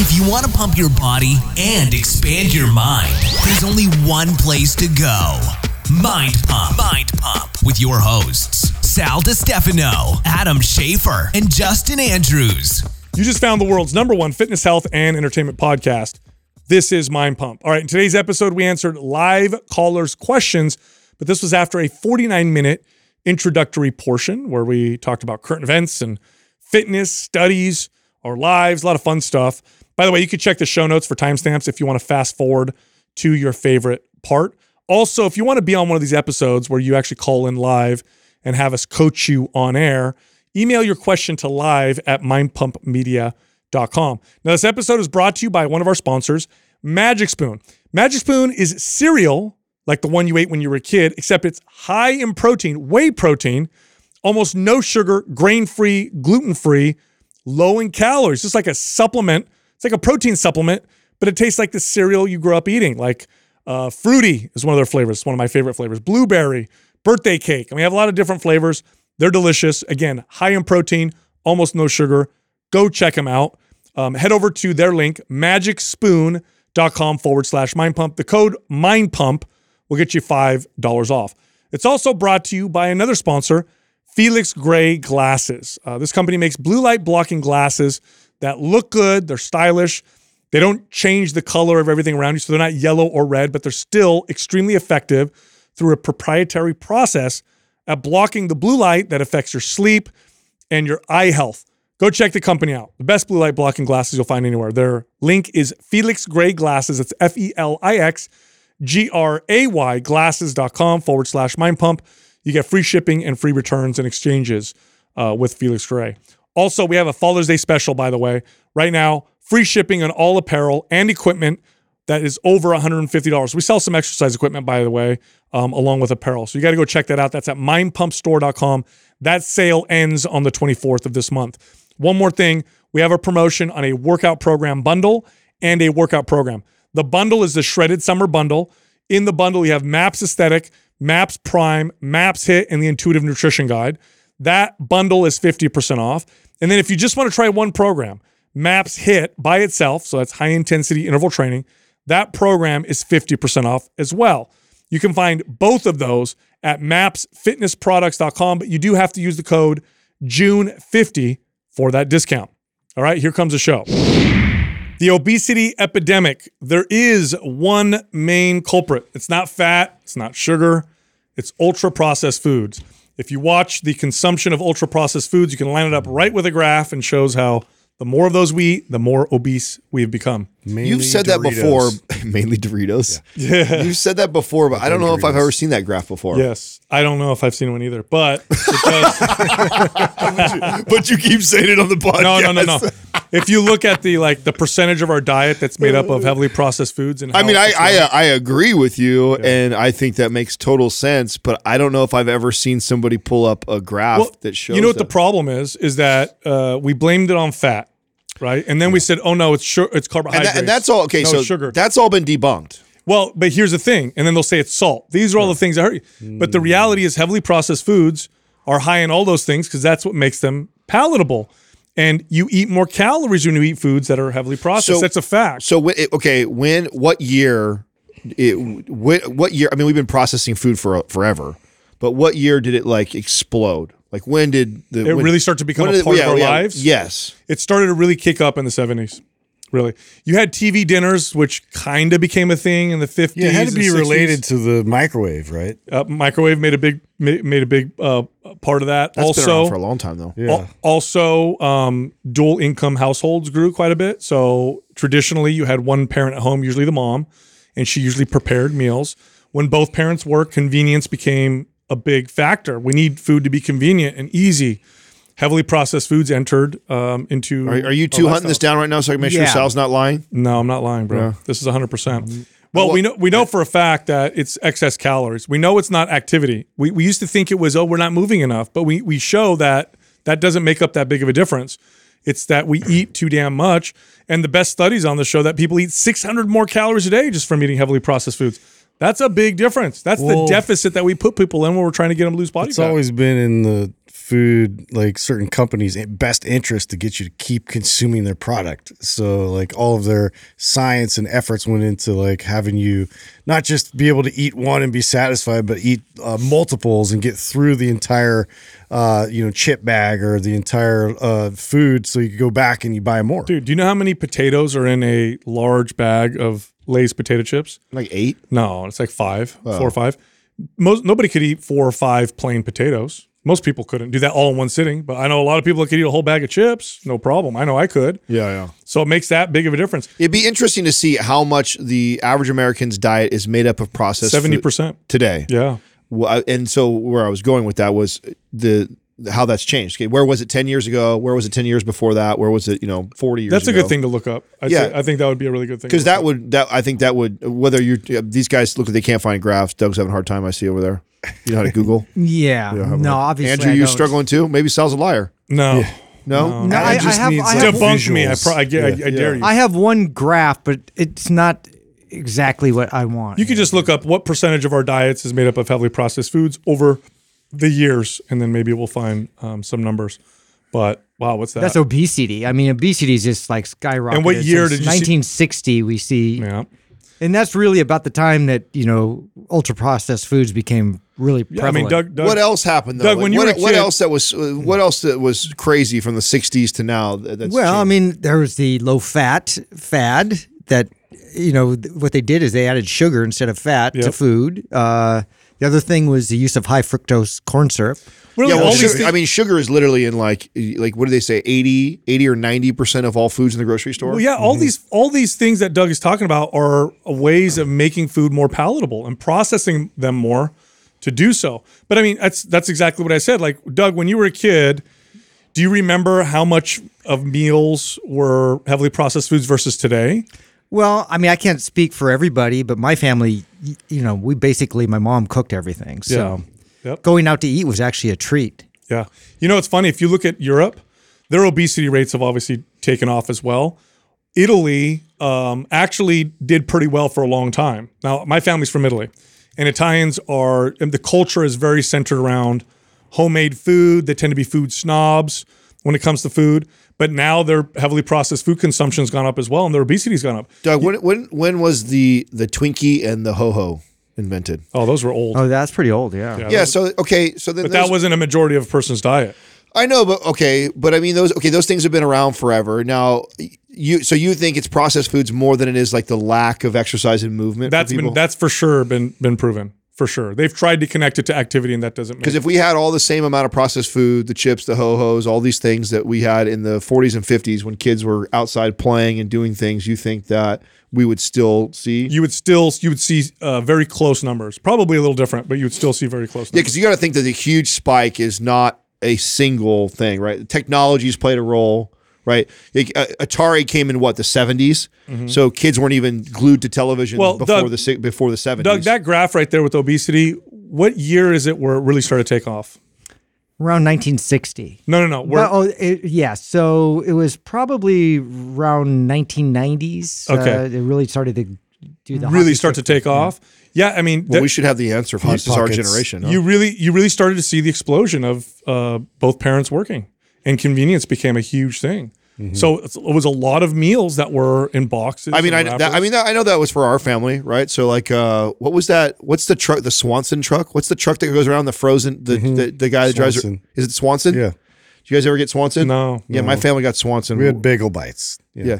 If you want to pump your body and expand your mind, there's only one place to go. Mind Pump. Mind Pump with your hosts, Sal DiStefano, Adam Schafer, and Justin Andrews. You just found the world's number one fitness, health, and entertainment podcast. This is Mind Pump. All right, in today's episode, we answered live callers' questions, but this was after a 49 minute introductory portion where we talked about current events and fitness, studies, our lives, a lot of fun stuff. By the way, you can check the show notes for timestamps if you want to fast forward to your favorite part. Also, if you want to be on one of these episodes where you actually call in live and have us coach you on air, email your question to live at mindpumpmedia.com. Now, this episode is brought to you by one of our sponsors, Magic Spoon. Magic Spoon is cereal like the one you ate when you were a kid, except it's high in protein, whey protein, almost no sugar, grain free, gluten free, low in calories, just like a supplement it's like a protein supplement, but it tastes like the cereal you grew up eating. Like uh, fruity is one of their flavors. It's one of my favorite flavors. Blueberry, birthday cake. I mean, we have a lot of different flavors. They're delicious. Again, high in protein, almost no sugar. Go check them out. Um, head over to their link, magicspoon.com forward slash mind pump. The code mind pump will get you $5 off. It's also brought to you by another sponsor, Felix Gray Glasses. Uh, this company makes blue light blocking glasses that look good, they're stylish. They don't change the color of everything around you, so they're not yellow or red, but they're still extremely effective through a proprietary process at blocking the blue light that affects your sleep and your eye health. Go check the company out. The best blue light blocking glasses you'll find anywhere. Their link is Felix Gray Glasses. It's F E L I X G R A Y glasses.com forward slash mind pump. You get free shipping and free returns and exchanges uh, with Felix Gray. Also, we have a Father's Day special, by the way. Right now, free shipping on all apparel and equipment that is over $150. We sell some exercise equipment, by the way, um, along with apparel. So you got to go check that out. That's at mindpumpstore.com. That sale ends on the 24th of this month. One more thing we have a promotion on a workout program bundle and a workout program. The bundle is the shredded summer bundle. In the bundle, you have MAPS Aesthetic, MAPS Prime, MAPS Hit, and the Intuitive Nutrition Guide. That bundle is 50% off. And then if you just want to try one program, MAPS HIT by itself, so that's high intensity interval training, that program is 50% off as well. You can find both of those at mapsfitnessproducts.com, but you do have to use the code June50 for that discount. All right, here comes the show. The obesity epidemic. There is one main culprit. It's not fat, it's not sugar, it's ultra processed foods. If you watch the consumption of ultra processed foods, you can line it up right with a graph and shows how the more of those we eat, the more obese we've become. Mainly You've said Doritos. that before, mainly Doritos. Yeah. yeah. You've said that before, but I don't know Doritos. if I've ever seen that graph before. Yes. I don't know if I've seen one either, but it does. but, you, keep saying it on the podcast. No, no, no, no. If you look at the like the percentage of our diet that's made up of heavily processed foods and I mean, I I, I agree with you, yeah. and I think that makes total sense. But I don't know if I've ever seen somebody pull up a graph well, that shows. You know what that. the problem is? Is that uh, we blamed it on fat right? And then we said, oh no, it's sugar, it's carbohydrates, and, that, and that's all. Okay, no, so sugar. That's all been debunked. Well, but here's the thing, and then they'll say it's salt. These are all the things that hurt you. Mm. But the reality is, heavily processed foods are high in all those things because that's what makes them palatable. And you eat more calories when you eat foods that are heavily processed. So, that's a fact. So, okay, when, what year, it, what year? I mean, we've been processing food for forever, but what year did it like explode? Like when did the it when, really start to become a part it, yeah, of our yeah, lives? Yes, it started to really kick up in the seventies. Really, you had TV dinners, which kind of became a thing in the fifties. Yeah, it had to be related to the microwave, right? Uh, microwave made a big made a big uh, part of that. That's also, for a long time though. Yeah. Also, um, dual income households grew quite a bit. So traditionally, you had one parent at home, usually the mom, and she usually prepared meals. When both parents worked, convenience became a big factor. We need food to be convenient and easy. Heavily processed foods entered um, into. Are, are you two hunting this down right now so I can make yeah. sure Sal's not lying? No, I'm not lying, bro. Yeah. This is 100. percent well, well, we know we know for a fact that it's excess calories. We know it's not activity. We, we used to think it was oh we're not moving enough, but we we show that that doesn't make up that big of a difference. It's that we eat too damn much, and the best studies on the show that people eat 600 more calories a day just from eating heavily processed foods. That's a big difference. That's well, the deficit that we put people in when we're trying to get them to lose body it's fat. It's always been in the food, like certain companies' best interest to get you to keep consuming their product. So, like, all of their science and efforts went into like having you not just be able to eat one and be satisfied, but eat uh, multiples and get through the entire, uh, you know, chip bag or the entire uh, food, so you could go back and you buy more. Dude, do you know how many potatoes are in a large bag of Lay's potato chips? Like eight. No, it's like five, four or five. Most nobody could eat four or five plain potatoes. Most people couldn't do that all in one sitting, but I know a lot of people that could eat a whole bag of chips, no problem. I know I could. Yeah, yeah. So it makes that big of a difference. It'd be interesting to see how much the average American's diet is made up of processed 70% today. Yeah. Well, and so where I was going with that was the how that's changed. Okay, where was it ten years ago? Where was it ten years before that? Where was it? You know, forty years. That's a ago? good thing to look up. I'd Yeah. say, I think that would be a really good thing. because that up. would that I think that would whether you're these guys look like they can't find graphs. Doug's having a hard time. I see over there. You know how to Google. Yeah. no, obviously. Andrew, I you don't. struggling too? Maybe Sal's a liar. no. No, No, I, I just have. needs, I have, Debunk me. I, pro- I, get- I, I dare you. I have one graph, but it's not exactly what I want. You could just look up what percentage of our diets is made up of heavily processed foods over the years, and then maybe we'll find um, some numbers. But wow, what's that? That's obesity. I mean, obesity is just like skyrocketed. And what year Since did you see- 1960, we see, yeah. and that's really about the time that you know ultra processed foods became really Yeah, I mean, Doug. Doug what else happened though? Doug, Like, when you what, were a what kid- else that was what else that was crazy from the '60s to now? that- That's Well, I mean, there was the low fat fad that you know th- what they did is they added sugar instead of fat Yep. to food. Uh, the other thing was the use of high fructose corn syrup. really, yeah, well, all these sugar, I mean, sugar is literally in like like what do they say? 80, 80 or ninety percent of all foods in the grocery store. Well, yeah, all mm-hmm. these all these things that Doug is talking about are ways of making food more palatable and processing them more to do so. But I mean, that's that's exactly what I said. Like Doug, when you were a kid, do you remember how much of meals were heavily processed foods versus today? Well, I mean, I can't speak for everybody, but my family, you know, we basically my mom cooked everything, so Yep. going out to eat was actually a treat. Yeah. You know, it's funny. If you look at Europe, their obesity rates have obviously taken off as well. Italy um, actually did pretty well for a long time. Now, my family's from Italy, and Italians are, and the culture is very centered around homemade food. They tend to be food snobs when it comes to food. But now their heavily processed food consumption has gone up as well, and their obesity's gone up. Doug, when when when was the the Twinkie and the Ho Ho invented? Oh, those were old. Oh, that's pretty old, yeah. Yeah, so okay, so then but that wasn't a majority of a person's diet. I know, but okay, but I mean those okay, those things have been around forever. Now you so you think it's processed foods more than it is like the lack of exercise and movement. That's for people? been that's for sure been been proven for sure. They've tried to connect it to activity, and that doesn't make because if we had all the same amount of processed food, the chips, the ho hos, all these things that we had in the 40s and 50s when kids were outside playing and doing things, you think that we would still see? you would still you would see uh, very close numbers. Probably a little different, but you would still see very close Yeah, because you got to think that the huge spike is not a single thing, right? Technology's played a role, right? Like, uh, Atari came in what the 70s, so kids weren't even glued to television Mm-hmm. Well, before Doug- the si- before the 70s. Doug, that graph right there with obesity, what year is it where it really started to take off? Around 1960. No, no, no. Where, Well, oh, it, yeah. So it was probably around 1990s. Okay. Uh, it really started to do the really start to stick. take off. Yeah, I mean, well, that- we should have the answer for this. This is our generation. huh? you really you really started to see the explosion of uh, both parents working, and convenience became a huge thing. So it was a lot of meals that were in boxes. I mean, I, that, I mean, I know that was for our family, right? So, like, uh, what was that? What's the truck? The Swanson truck? What's the truck that goes around the frozen? The the, the guy that drives. it- Is it Swanson? Yeah. Did you guys ever get Swanson? No. Yeah, my family got Swanson. We had bagel bites. yeah.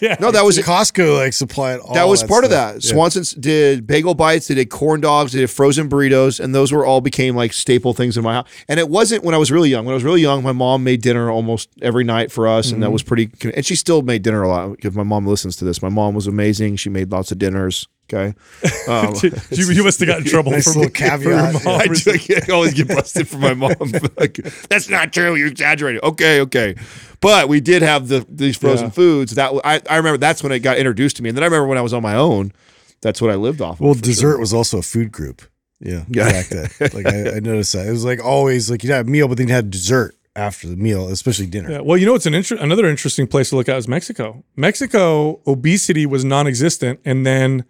yeah. No, that was Costco like supplied all that was part of that. Yeah. Swanson's did bagel bites, they did corn dogs, they did frozen burritos, and those were all became like staple things in my house. And it wasn't when I was really young. When I was really young, my mom made dinner almost every night for us, and that Mm-hmm. was pretty. And she still made dinner a lot because my mom listens to this. My mom was amazing. She made lots of dinners. Okay, um, you, you must have gotten in trouble Nice from, little caveat, mom. I, do, I always get busted for my mom. Like, That's not true. You're exaggerating. Okay, okay. But we did have the these frozen Yeah. foods. That I, I remember. That's when it got introduced to me, and then I remember when I was on my own. That's what I lived off. Well, of, dessert sure. was also a food group. Yeah, Yeah. back then. Like I, I noticed that it was like always like you'd have a meal, but then you had dessert after the meal, especially dinner. Yeah, well, you know, it's an inter- another interesting place to look at is Mexico. Mexico obesity was non-existent, and then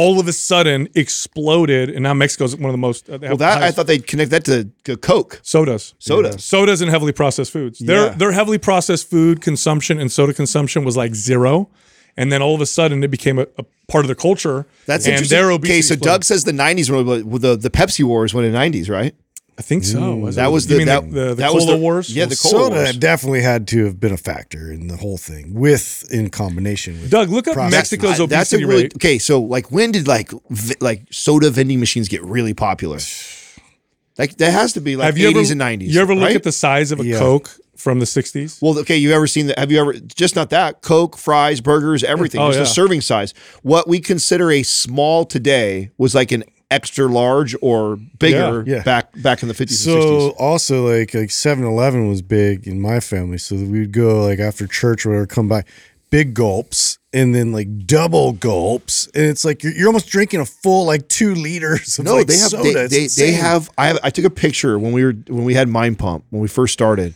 all of a sudden exploded, and now Mexico's one of the most. Uh, Well, that I thought they'd connect that to, to Coke. sodas, Sodas. sodas, and heavily processed foods. Their Yeah. their heavily processed food consumption and soda consumption was like zero, and then all of a sudden it became a, a part of their culture. That's and interesting. Their Okay, so exploded. Doug says the '90s were the the Pepsi Wars went in the '90s, right? I think so. Mm. Was That it? was You the mean that, the, the, the that cola was the wars. Yeah, the cola Soda wars. definitely had to have been a factor in the whole thing, with in combination with Doug, look up Processed Mexico's I- obesity that's a really rate. okay. So, like, when did like v- like soda vending machines get really popular? Like, that has to be like Have 80s and 90s. You ever look at the size of a Yeah. Coke from the '60s? Well, okay, you ever seen that? Have you ever just not that Coke, fries, burgers, everything? Oh, just yeah. the serving size. What we consider a small today was like an extra large or bigger Yeah, yeah. back back in the 50s So and 60s. also like like 7-Eleven was big in my family. So we would go like after church or whatever, come by big gulps and then like double gulps. And it's like you're, you're almost drinking a full like two liters of No, like they have soda. they, they, they have I have I took a picture when we were when we had Mind Pump when we first started.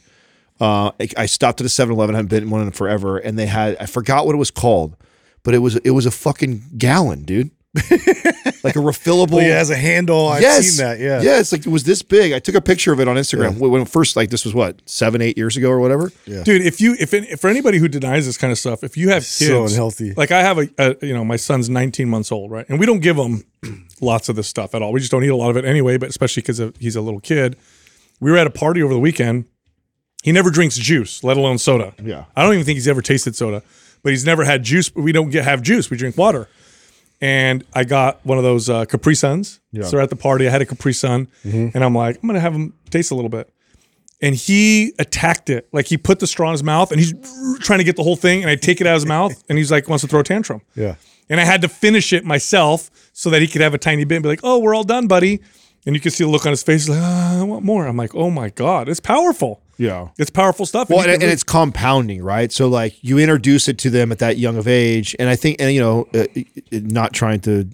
Uh, I, I stopped at a 7-Eleven. I haven't been in one in forever, and they had I forgot what it was called, but it was it was a fucking gallon, dude, like a refillable. Well, it has a handle. I've yes, seen that. Yeah. yeah. It's like it was this big. I took a picture of it on Instagram when when first like this was what seven eight years ago or whatever. Yeah. Dude, if you if, if for anybody who denies this kind of stuff, if you have kids, So unhealthy. Like I have a, a you know my son's 19 months old, right, and we don't give him lots of this stuff at all. We just don't eat a lot of it anyway. But especially because he's a little kid, we were at a party over the weekend. He never drinks juice, let alone soda. Yeah. I don't even think he's ever tasted soda, but he's never had juice. We don't get have juice. We drink water. And I got one of those uh, Capri Suns. Yeah. So at the party, I had a Capri Sun, and I'm like, I'm gonna have him taste a little bit. And he attacked it, like he put the straw in his mouth, and he's trying to get the whole thing. And I take it out of his mouth, and he's like, wants to throw a tantrum. Yeah. And I had to finish it myself so that he could have a tiny bit and be like, oh, we're all done, buddy. And you can see the look on his face, like, ah, I want more. I'm like, oh my God, it's powerful. Yeah. It's powerful stuff. Well, you and, and it's compounding, right? So like you introduce it to them at that young of age, and I think, and you know, uh, not trying to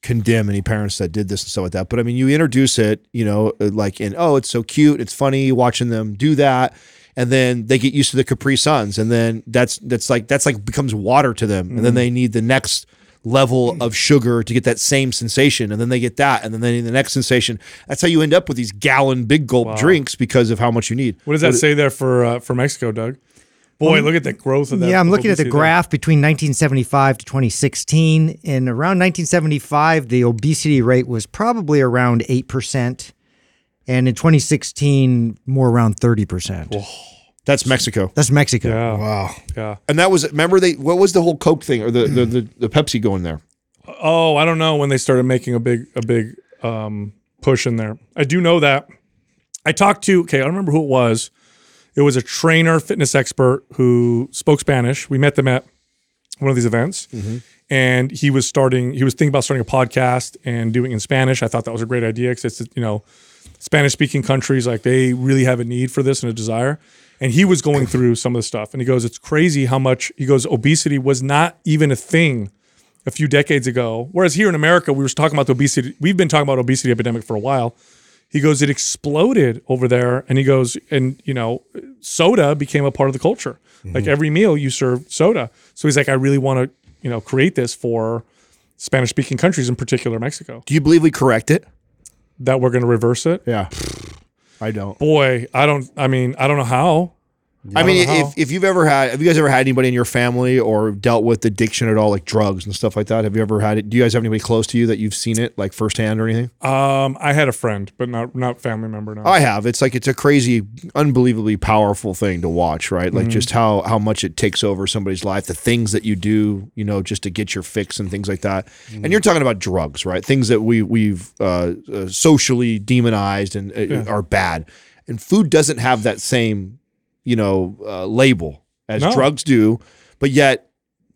condemn any parents that did this and stuff like that, but I mean, you introduce it, you know, uh, like in oh, it's so cute, it's funny watching them do that, and then they get used to the Capri Suns, and then that's that's like that's like becomes water to them, and then they need the next level of sugar to get that same sensation and then they get that and then they need the next sensation that's how you end up with these gallon big gulp drinks because of how much you need what does that say there for uh, for Mexico, Doug? Boy, look at the growth of that. Yeah, I'm looking at the obesity there. graph between 1975 to 2016. And around 1975, the obesity rate was probably around 8%. And in 2016, more around 30%. That's mexico That's Mexico. Yeah, Wow. yeah. And that was remember they what was the whole Coke thing or the the, the, the Pepsi going there? Oh, I don't know when they started making a big a big um, push in there. I do know that. I talked to okay, I don't remember who it was. It was a trainer, fitness expert who spoke Spanish. We met them at one of these events, and he was starting. He was thinking about starting a podcast and doing it in Spanish. I thought that was a great idea because it's you know Spanish speaking countries like they really have a need for this and a desire. And he was going through some of the stuff, and he goes, "It's crazy how much." He goes, "Obesity was not even a thing." a few decades ago. Whereas here in America, we were talking about the obesity. We've been talking about obesity epidemic for a while. He goes, it exploded over there, and he goes, and you know, soda became a part of the culture. Like mm-hmm. every meal, you serve soda. So he's like, I really want to, you know, create this for Spanish-speaking countries, in particular Mexico. Do you believe we correct it? That we're going to reverse it. Yeah. I don't. Boy, I don't. I mean, I don't know how. I mean, if, if you've ever had, have you guys ever had anybody in your family or dealt with addiction at all, like drugs and stuff like that? Have you ever had it? Do you guys have anybody close to you that you've seen it like firsthand or anything? Um, I had a friend, but not not family member. No. I have. It's like it's a crazy, unbelievably powerful thing to watch, right? Like just how how much it takes over somebody's life, the things that you do, you know, just to get your fix and things like that. And you're talking about drugs, right? Things that we we've uh, uh, socially demonized and uh, are bad. And food doesn't have that same, you know, uh, label as No. drugs do, but yet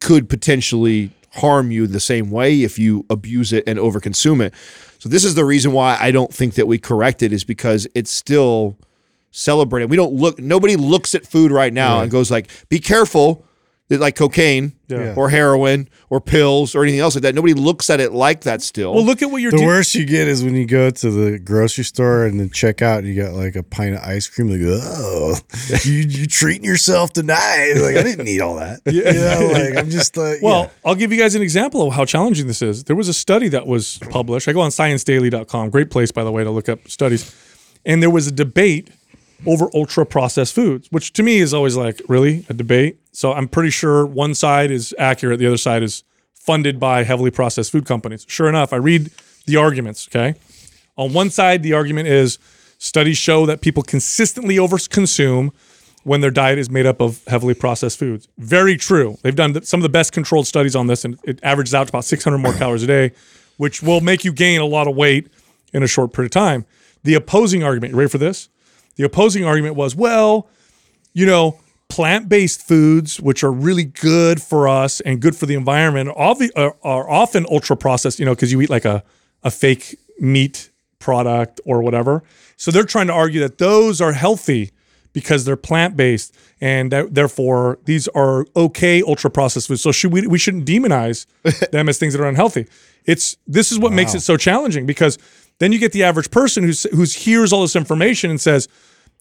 could potentially harm you the same way if you abuse it and overconsume it. So this is the reason why I don't think that we correct it is because it's still celebrated. We don't look nobody looks at food right now and goes like, "Be careful, like cocaine Yeah. or heroin or pills or anything else like that. Nobody looks at it like that still. Well, look at what you're The doing. worst you get is when you go to the grocery store and then check out and you got like a pint of ice cream. Like, oh, you you treating yourself tonight? Like, I didn't need all that. Yeah, you know, like I'm just uh, like, Well, I'll give you guys an example of how challenging this is. There was a study that was published. I go on sciencedaily.com, great place, by the way, to look up studies. And there was a debate over ultra processed foods, which to me is always like, really? A debate? So I'm pretty sure one side is accurate, the other side is funded by heavily processed food companies. Sure enough, I read the arguments, okay? On one side, the argument is studies show that people consistently overconsume when their diet is made up of heavily processed foods. Very true. They've done some of the best controlled studies on this, and it averages out to about 600 more calories a day, which will make you gain a lot of weight in a short period of time. The opposing argument, you ready for this? The opposing argument was, well, you know, plant based foods, which are really good for us and good for the environment, are, uh, are often ultra processed, you know, because you eat like a, a fake meat product or whatever. So they're trying to argue that those are healthy because they're plant based and that, therefore these are okay ultra processed foods. So should we we shouldn't demonize them as things that are unhealthy. It's this is what makes it so challenging because then you get the average person who's who's hears all this information and says,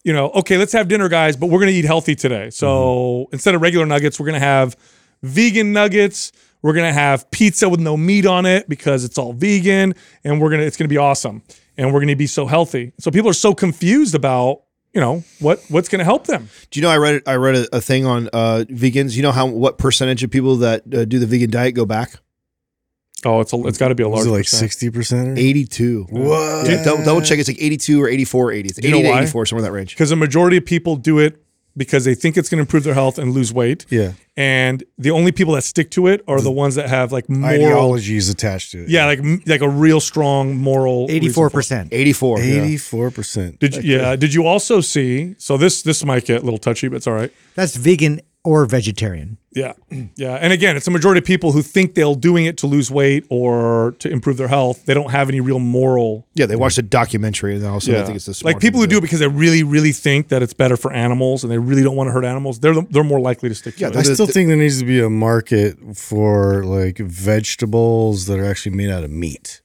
you know, okay, let's have dinner, guys, but we're going to eat healthy today. So instead of regular nuggets, we're going to have vegan nuggets. We're going to have pizza with no meat on it because it's all vegan and we're going to, it's going to be awesome. And we're going to be so healthy. So people are so confused about, you know, what, what's going to help them. Do you know I read I read a, a thing on uh, vegans. You know how what percentage of people that uh, do the vegan diet go back? Oh, it's a, it's got to be a large was it like sixty percent? Eighty-two. What? Yeah, double, double check. It's like eighty-two or eighty-four, or 80. It's you know to why? eighty-four, somewhere in that range. because the majority of people do it because they think it's going to improve their health and lose weight. Yeah, And the only people that stick to it are the ones that have like moral, ideologies attached to it. yeah, like like a real strong moral. Eighty four percent. Eighty-four. yeah. eighty-four percent. Did you, yeah? Did you also see? So this this might get a little touchy, but it's all right. That's vegan or vegetarian. Yeah, yeah. And again, it's a majority of people who think they'll doing it to lose weight or to improve their health. They don't have any real moral. Yeah, they watched a documentary and also I think it's the like people who do it because they really, really think that it's better for animals and they really don't want to hurt animals. They're they're more likely to stick to Yeah, it. I still think there needs to be a market for like vegetables that are actually made out of meat.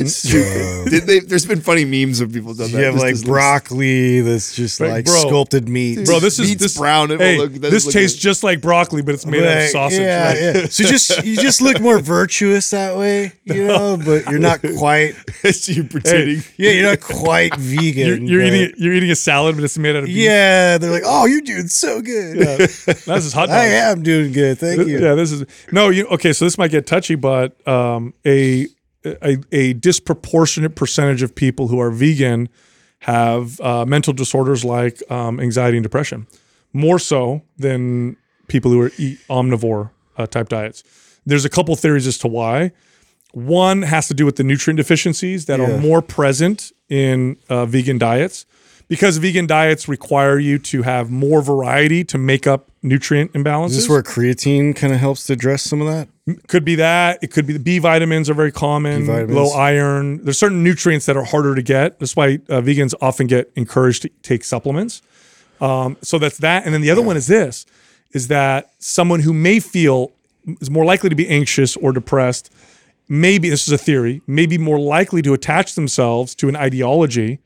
Did they, there's been funny memes of people done that. You have This- like this- broccoli that's just Right, like bro. sculpted meat. Bro, this is Meat's this brown, it Hey, look- this look tastes good. just like broccoli, but it's made out of sausage. Yeah, right? yeah. So just you just look more virtuous that way, you know, but you're not quite. you pretending. Yeah, you're not quite vegan. You're, you're but- eating you're eating a salad, but it's made out of beef. Yeah, they're like, oh, you're doing so good. This is hot dog. I am doing good. Thank you. Yeah, this is no. You okay? So this might get touchy, but um, a, a a disproportionate percentage of people who are vegan have uh, mental disorders like um, anxiety and depression, more so than people who are eat omnivore uh, type diets. There's a couple theories as to why. One has to do with the nutrient deficiencies that are more present in uh, vegan diets. Because vegan diets require you to have more variety to make up nutrient imbalances. Is this where creatine kind of helps to address some of that? Could be that. It could be the B vitamins are very common. Low iron. There's certain nutrients that are harder to get. That's why uh, vegans often get encouraged to take supplements. Um, so that's that. And then the other one is this: is that someone who may feel is more likely to be anxious or depressed. Maybe this is a theory. maybe more likely to attach themselves to an ideology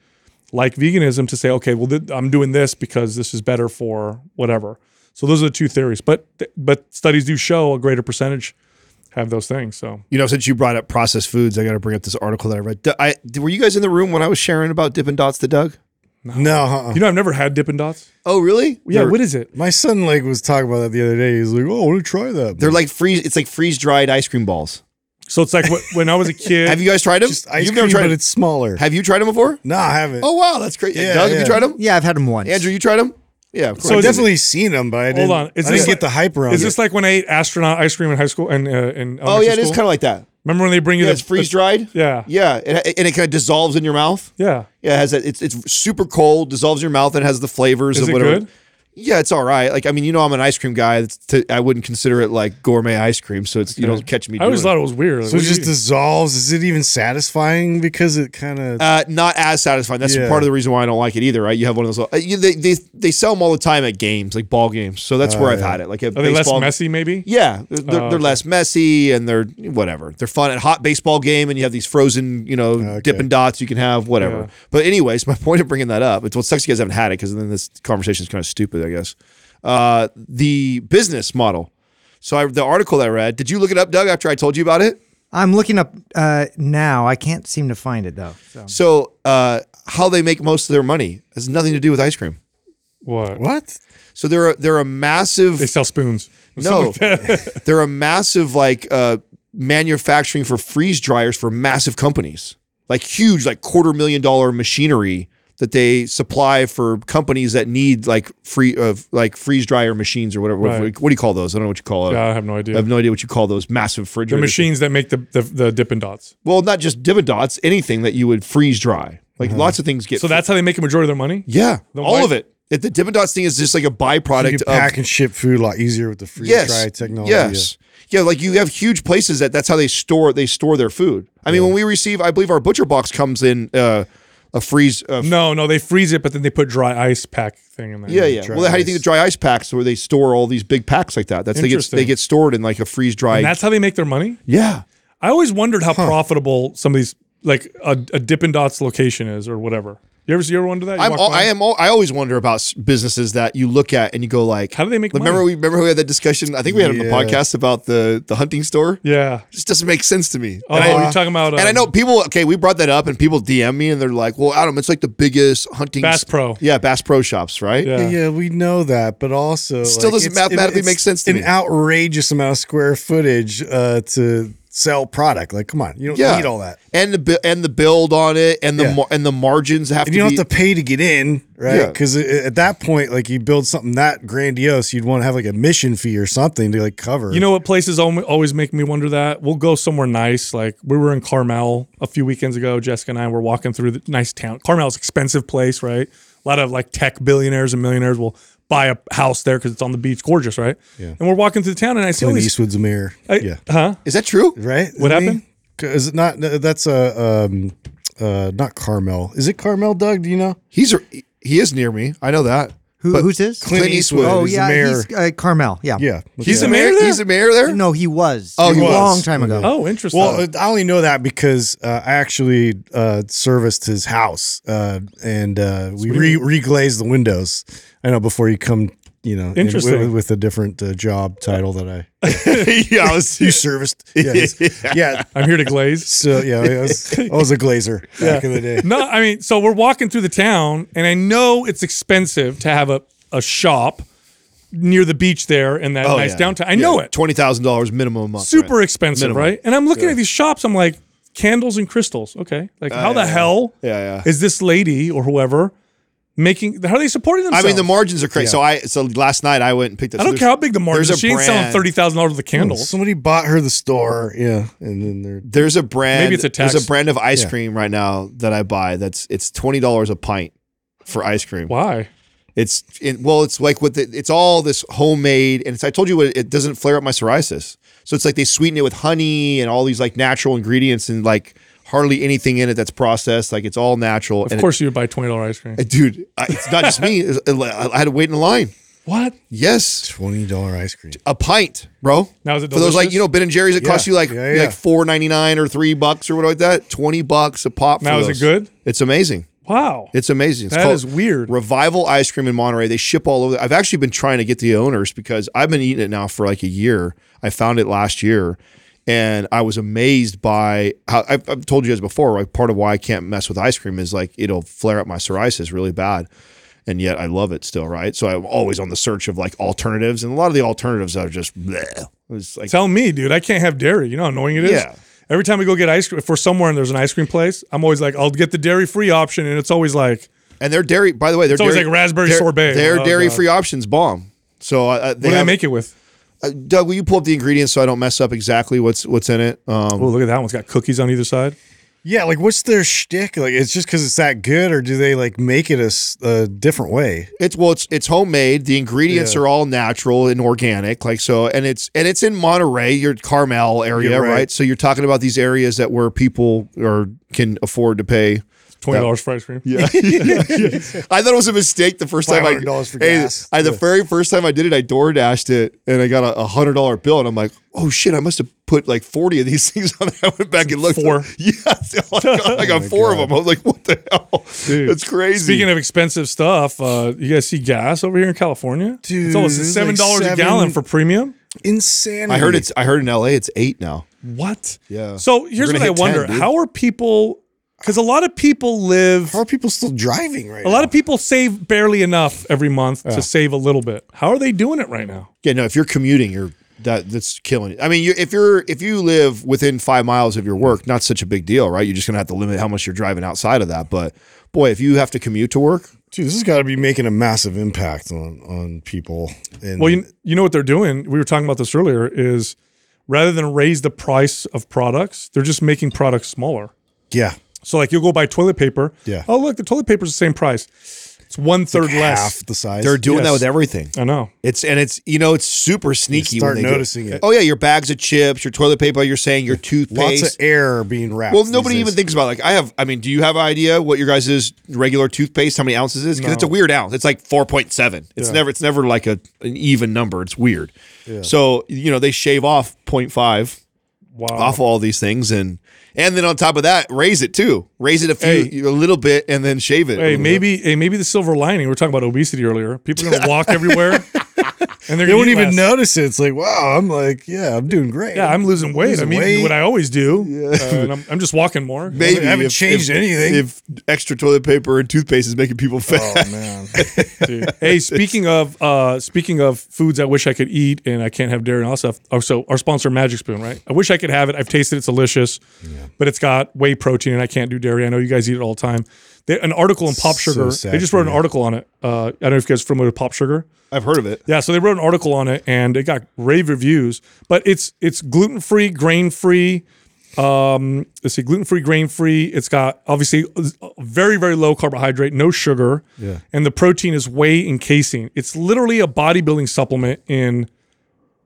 like veganism to say, okay, well, th- I'm doing this because this is better for whatever. So those are the two theories. But but studies do show a greater percentage have those things. So You know, since you brought up processed foods, I got to bring up this article that I read. D- I, were you guys in the room when I was sharing about Dippin' Dots to Doug? No. uh-uh. you know, I've never had Dippin' Dots. Oh, really? Yeah, They're, what is it? My son like was talking about that the other day. He's like, "Oh, I want to try that." they're like freeze. It's like freeze dried ice cream balls. So it's like wh- when I was a kid. Have you guys tried them? just ice You've cream, never tried but them. it's smaller. Have you tried them before? no, I haven't. Oh wow, that's great. Yeah, Doug, have you tried them? Yeah, I've had them once. Andrew, you tried them? Yeah, of course. So I've definitely seen them, but I didn't. on, is I this didn't like- get the hype around is it. this like when I ate astronaut ice cream in high school and uh, in oh yeah, it is kind of like that. Remember when they bring you Yeah, the it's freeze dried. Yeah, Yeah, it, and it kind of dissolves in your mouth. yeah. Yeah, it has that. It's it's super cold, dissolves in your mouth, and has the flavors Is of it whatever. good? Yeah, it's all right. Like I mean, you know, I'm an ice cream guy. To, I wouldn't consider it like gourmet ice cream, so it's you don't catch me. I always thought it was weird. Like, So it just you- dissolves. Is it even satisfying? Because it kind of. Uh, not as satisfying. That's Yeah. part of the reason why I don't like it either, right? You have one of those. Uh, you, they, they they sell them all the time at games, like ball games. So that's where I've yeah. had it. Like a are they less messy? Maybe. Yeah, they're, they're, Oh, they're okay. less messy and they're whatever. They're fun at a hot baseball game, and you have these frozen, you know, Okay. Dippin' Dots you can have, whatever. Yeah. But anyways, my point of bringing that up, it's what sucks you guys haven't had it because then this conversation is kind of stupid, I guess. Uh, the business model. So I, the article I read, did you look it up, Doug? After I told you about it, I'm looking up uh, now. I can't seem to find it though. So. so uh, how they make most of their money has nothing to do with ice cream. What? what? So they're a, they're a massive They sell spoons. No, like they're a massive like uh, manufacturing for freeze dryers for massive companies, like huge, like quarter million dollar machinery that they supply for companies that need like free of like freeze dryer machines or whatever. What, Right. what do you call those? I don't know what you call it. yeah, I have no idea. I have no idea what you call those massive fridges. the machines that make the the, the Dippin' Dots. Well, not just Dippin' Dots, anything that you would freeze dry. Like lots of things get. So that's how they make a majority of their money. yeah, Then all why- of it. It- The Dippin' Dots thing is just like a You byproduct can of pack and ship food a lot easier with the freeze yes, dry technology. Yes. Yeah, like you have huge places that that's how they store they store their food. I mean, when we receive, I believe our butcher box comes in uh, a freeze. Uh, No, no, they freeze it, but then they put dry ice pack thing in there. yeah, yeah. dry Well, how do you think the dry ice packs where they store all these big packs like that? That's they get they get stored in like a freeze dry. And that's how they make their money. yeah. I always wondered how profitable some of these, like a, a Dippin' Dots location is, or whatever. You ever, you ever wonder that? You I'm all. I am all, I always wonder about businesses that you look at and you go like, How do they make Remember money? we remember we had that discussion. I think we had it on the podcast about the the hunting store. Yeah. It just doesn't make sense to me. Oh, And I- you're talking about. and I um, know people. Okay, we brought that up, and people DM me, and they're like, "Well, Adam, it's like the biggest hunting Bass Pro. Yeah, Bass Pro shops, right? Yeah. Yeah, we know that, but also Still doesn't it's- mathematically it's make sense to an me. outrageous amount of square footage uh, to sell product. Like, come on, you don't Yeah. need all that. and the and the build on it, and the Yeah. mar- and the margins have And to you don't be. have to pay to get in, right? Yeah. Because at that point, like you build something that grandiose, you'd want to have like a mission fee or something to like cover. You know what places always make me wonder that? We'll go somewhere nice. Like we were in Carmel a few weekends ago. Jessica and I were walking through the nice town. Carmel's expensive place, right? A lot of like tech billionaires and millionaires will buy a house there because it's on the beach, gorgeous, right? Yeah. And we're walking through the town, and I see all these. Eastwood's a mayor. I- yeah, Huh? Is that true? right. What Isn't he? happened? Is it not? That's a um, uh, not Carmel. Is it Carmel? Doug, do you know? He's a, he is near me. I know that. Who, But who's this? Clint Eastwood. oh yeah, mayor. he's uh, Carmel. Yeah. Yeah, He's yeah. the mayor there? He's the mayor there. No, he was. Oh, he a long time ago. Oh, interesting. Well, I only know that because uh, I actually uh, serviced his house uh, and uh, we re- reglazed the windows. I know before you come, you know, in- with, with a different uh, job title that I yeah, I was. you serviced. Yeah, yeah. I'm here to glaze. So yeah, I was, I was a glazer back in the day. No, I mean, so we're walking through the town, and I know it's expensive to have a, a shop near the beach there in that Oh, nice yeah. downtown. I know it. Twenty thousand dollars minimum a month. Super rent. expensive, Minimum. right? And I'm looking at these shops. I'm like, candles and crystals. Okay, like how the yeah, yeah. hell Yeah, yeah. is this lady or whoever making? How are they supporting themselves? I mean, the margins are crazy. So I so last night I went and picked up. I don't care how big the margin. There's is. a She ain't selling thirty thousand dollars worth of candles. Somebody bought her the store, yeah, and then they're There's a brand. Maybe it's a test. There's a brand of ice Yeah. cream right now that I buy. That's it's twenty dollars a pint for ice cream. Why? It's it, well, it's like with the, it's all this homemade, and it's I told you what, it doesn't flare up my psoriasis. So it's like they sweeten it with honey and all these like natural ingredients and like hardly anything in it that's processed. Like it's all natural. Of and course, you would buy twenty dollar ice cream. it, dude, I, it's not just me. It's- uh, I had to wait in line. What? Yes, twenty dollar ice cream. a pint, bro. Now is it For those like you know Ben and Jerry's, it Yeah, costs you like yeah, yeah. like four ninety nine or three bucks or whatever like that. Twenty bucks a pop. For Now, is it good? It's amazing. Wow, It's amazing. It's that called is weird. Revival Ice Cream in Monterey. They ship all over. I've actually been trying to get the owners because I've been eating it now for like a year. I found it last year, and I was amazed by how I've, I've told you guys before. Like part of why I can't mess with ice cream is like it'll flare up my psoriasis really bad, and yet I love it still. Right, so I'm always on the search of like alternatives, and a lot of the alternatives are just bleh. It's like Tell me, dude. I can't have dairy. You know how annoying it is. Yeah. Every time we go get ice cream, if we're somewhere and there's an ice cream place, I'm always like, I'll get the dairy free option, and it's always like, and their dairy. By the way, their It's always like raspberry sorbet. Their Oh, dairy free options bomb. So uh, they what do they have- make it with? Uh, Doug, will you pull up the ingredients so I don't mess up exactly what's what's in it? Um, Oh, look at that one's got cookies on either side. Yeah, like what's their shtick? Like it's just because it's that good, or do they like make it a different way? It's well, it's it's homemade. The ingredients Yeah. are all natural and organic, like so, and it's and it's in Monterey, your Carmel area, right. right. So you're talking about these areas that where people are can afford to pay. Twenty dollars for ice cream. Yeah, I thought it was a mistake the first time I. $500 for Hey, gas. I the very first time I did it, I door dashed it, and I got a a hundred dollar bill, and I'm like, oh shit, I must have put like forty of these things on. there. I went back and looked. Four. Yeah, I got, I got four of them. I was like, what the hell? Dude, That's crazy. Speaking of expensive stuff, uh, you guys see gas over here in California? Dude, it's almost it's seven like dollars a gallon for premium. Insanity. I heard it's. I heard in L.A. it's eight now. What? Yeah. So here's what I hit wonder: 10, dude. How are people? Because a lot of people live. How are people still driving right A lot of people save barely enough every month to save a little bit. How are they doing it right now? Yeah, no. If you're commuting, you're that that's killing it. I mean, you, if you're if you live within five miles of your work, not such a big deal, right? You're just gonna have to limit how much you're driving outside of that. But boy, if you have to commute to work, Dude, this has got to be making a massive impact on on people. And Well, you, you know what they're doing? We were talking about this earlier. Is rather than raise the price of products, they're just making products smaller. yeah, So like you'll go buy toilet paper. Yeah. Oh look, the toilet paper's the same price. It's one third less. half the size. they're doing that with everything. I know. It's and it's you know it's super sneaky. start when they noticing it. Oh yeah, your bags of chips, your toilet paper. You're saying your toothpaste. lots of air being wrapped. well, nobody even days. thinks about it. like I have. I mean, do you have an idea what your guys' regular toothpaste how many ounces is? Because it's a weird ounce. It's like four point seven. It's never. It's never like a an even number. It's weird. So you know they shave off 0.5 Wow. off all these things and and then on top of that raise it too raise it a few Hey. a little bit and then shave it Hey, maybe hey, maybe the silver lining. we are talking about obesity earlier. People are gonna walk everywhere, and they're gonna won't even less. notice it. It's like, wow, I'm like, yeah, I'm doing great. Yeah, I'm losing weight. Losing I'm eating weight. what I always do, uh, and I'm, I'm just walking more. maybe I haven't if- changed if- anything. if extra toilet paper and toothpaste is making people fat Oh man, Dude. Hey, speaking of uh, speaking of foods I wish I could eat and I can't have dairy and all stuff. Oh, so our sponsor Magic Spoon, right? I wish I could have it. I've tasted it; it's delicious, but it's got whey protein and I can't do dairy. I know you guys eat it all the time. They, an article in Pop So Sugar. sad they just wrote an article on it. Uh, I don't know if you guys are familiar with Pop Sugar. i've heard of it Yeah, so they wrote an article on it and it got rave reviews. But it's it's gluten free, grain free. Um, let's see, gluten free, grain free. It's got obviously very very low carbohydrate, no sugar. Yeah. and the protein is whey and casein. It's literally a bodybuilding supplement in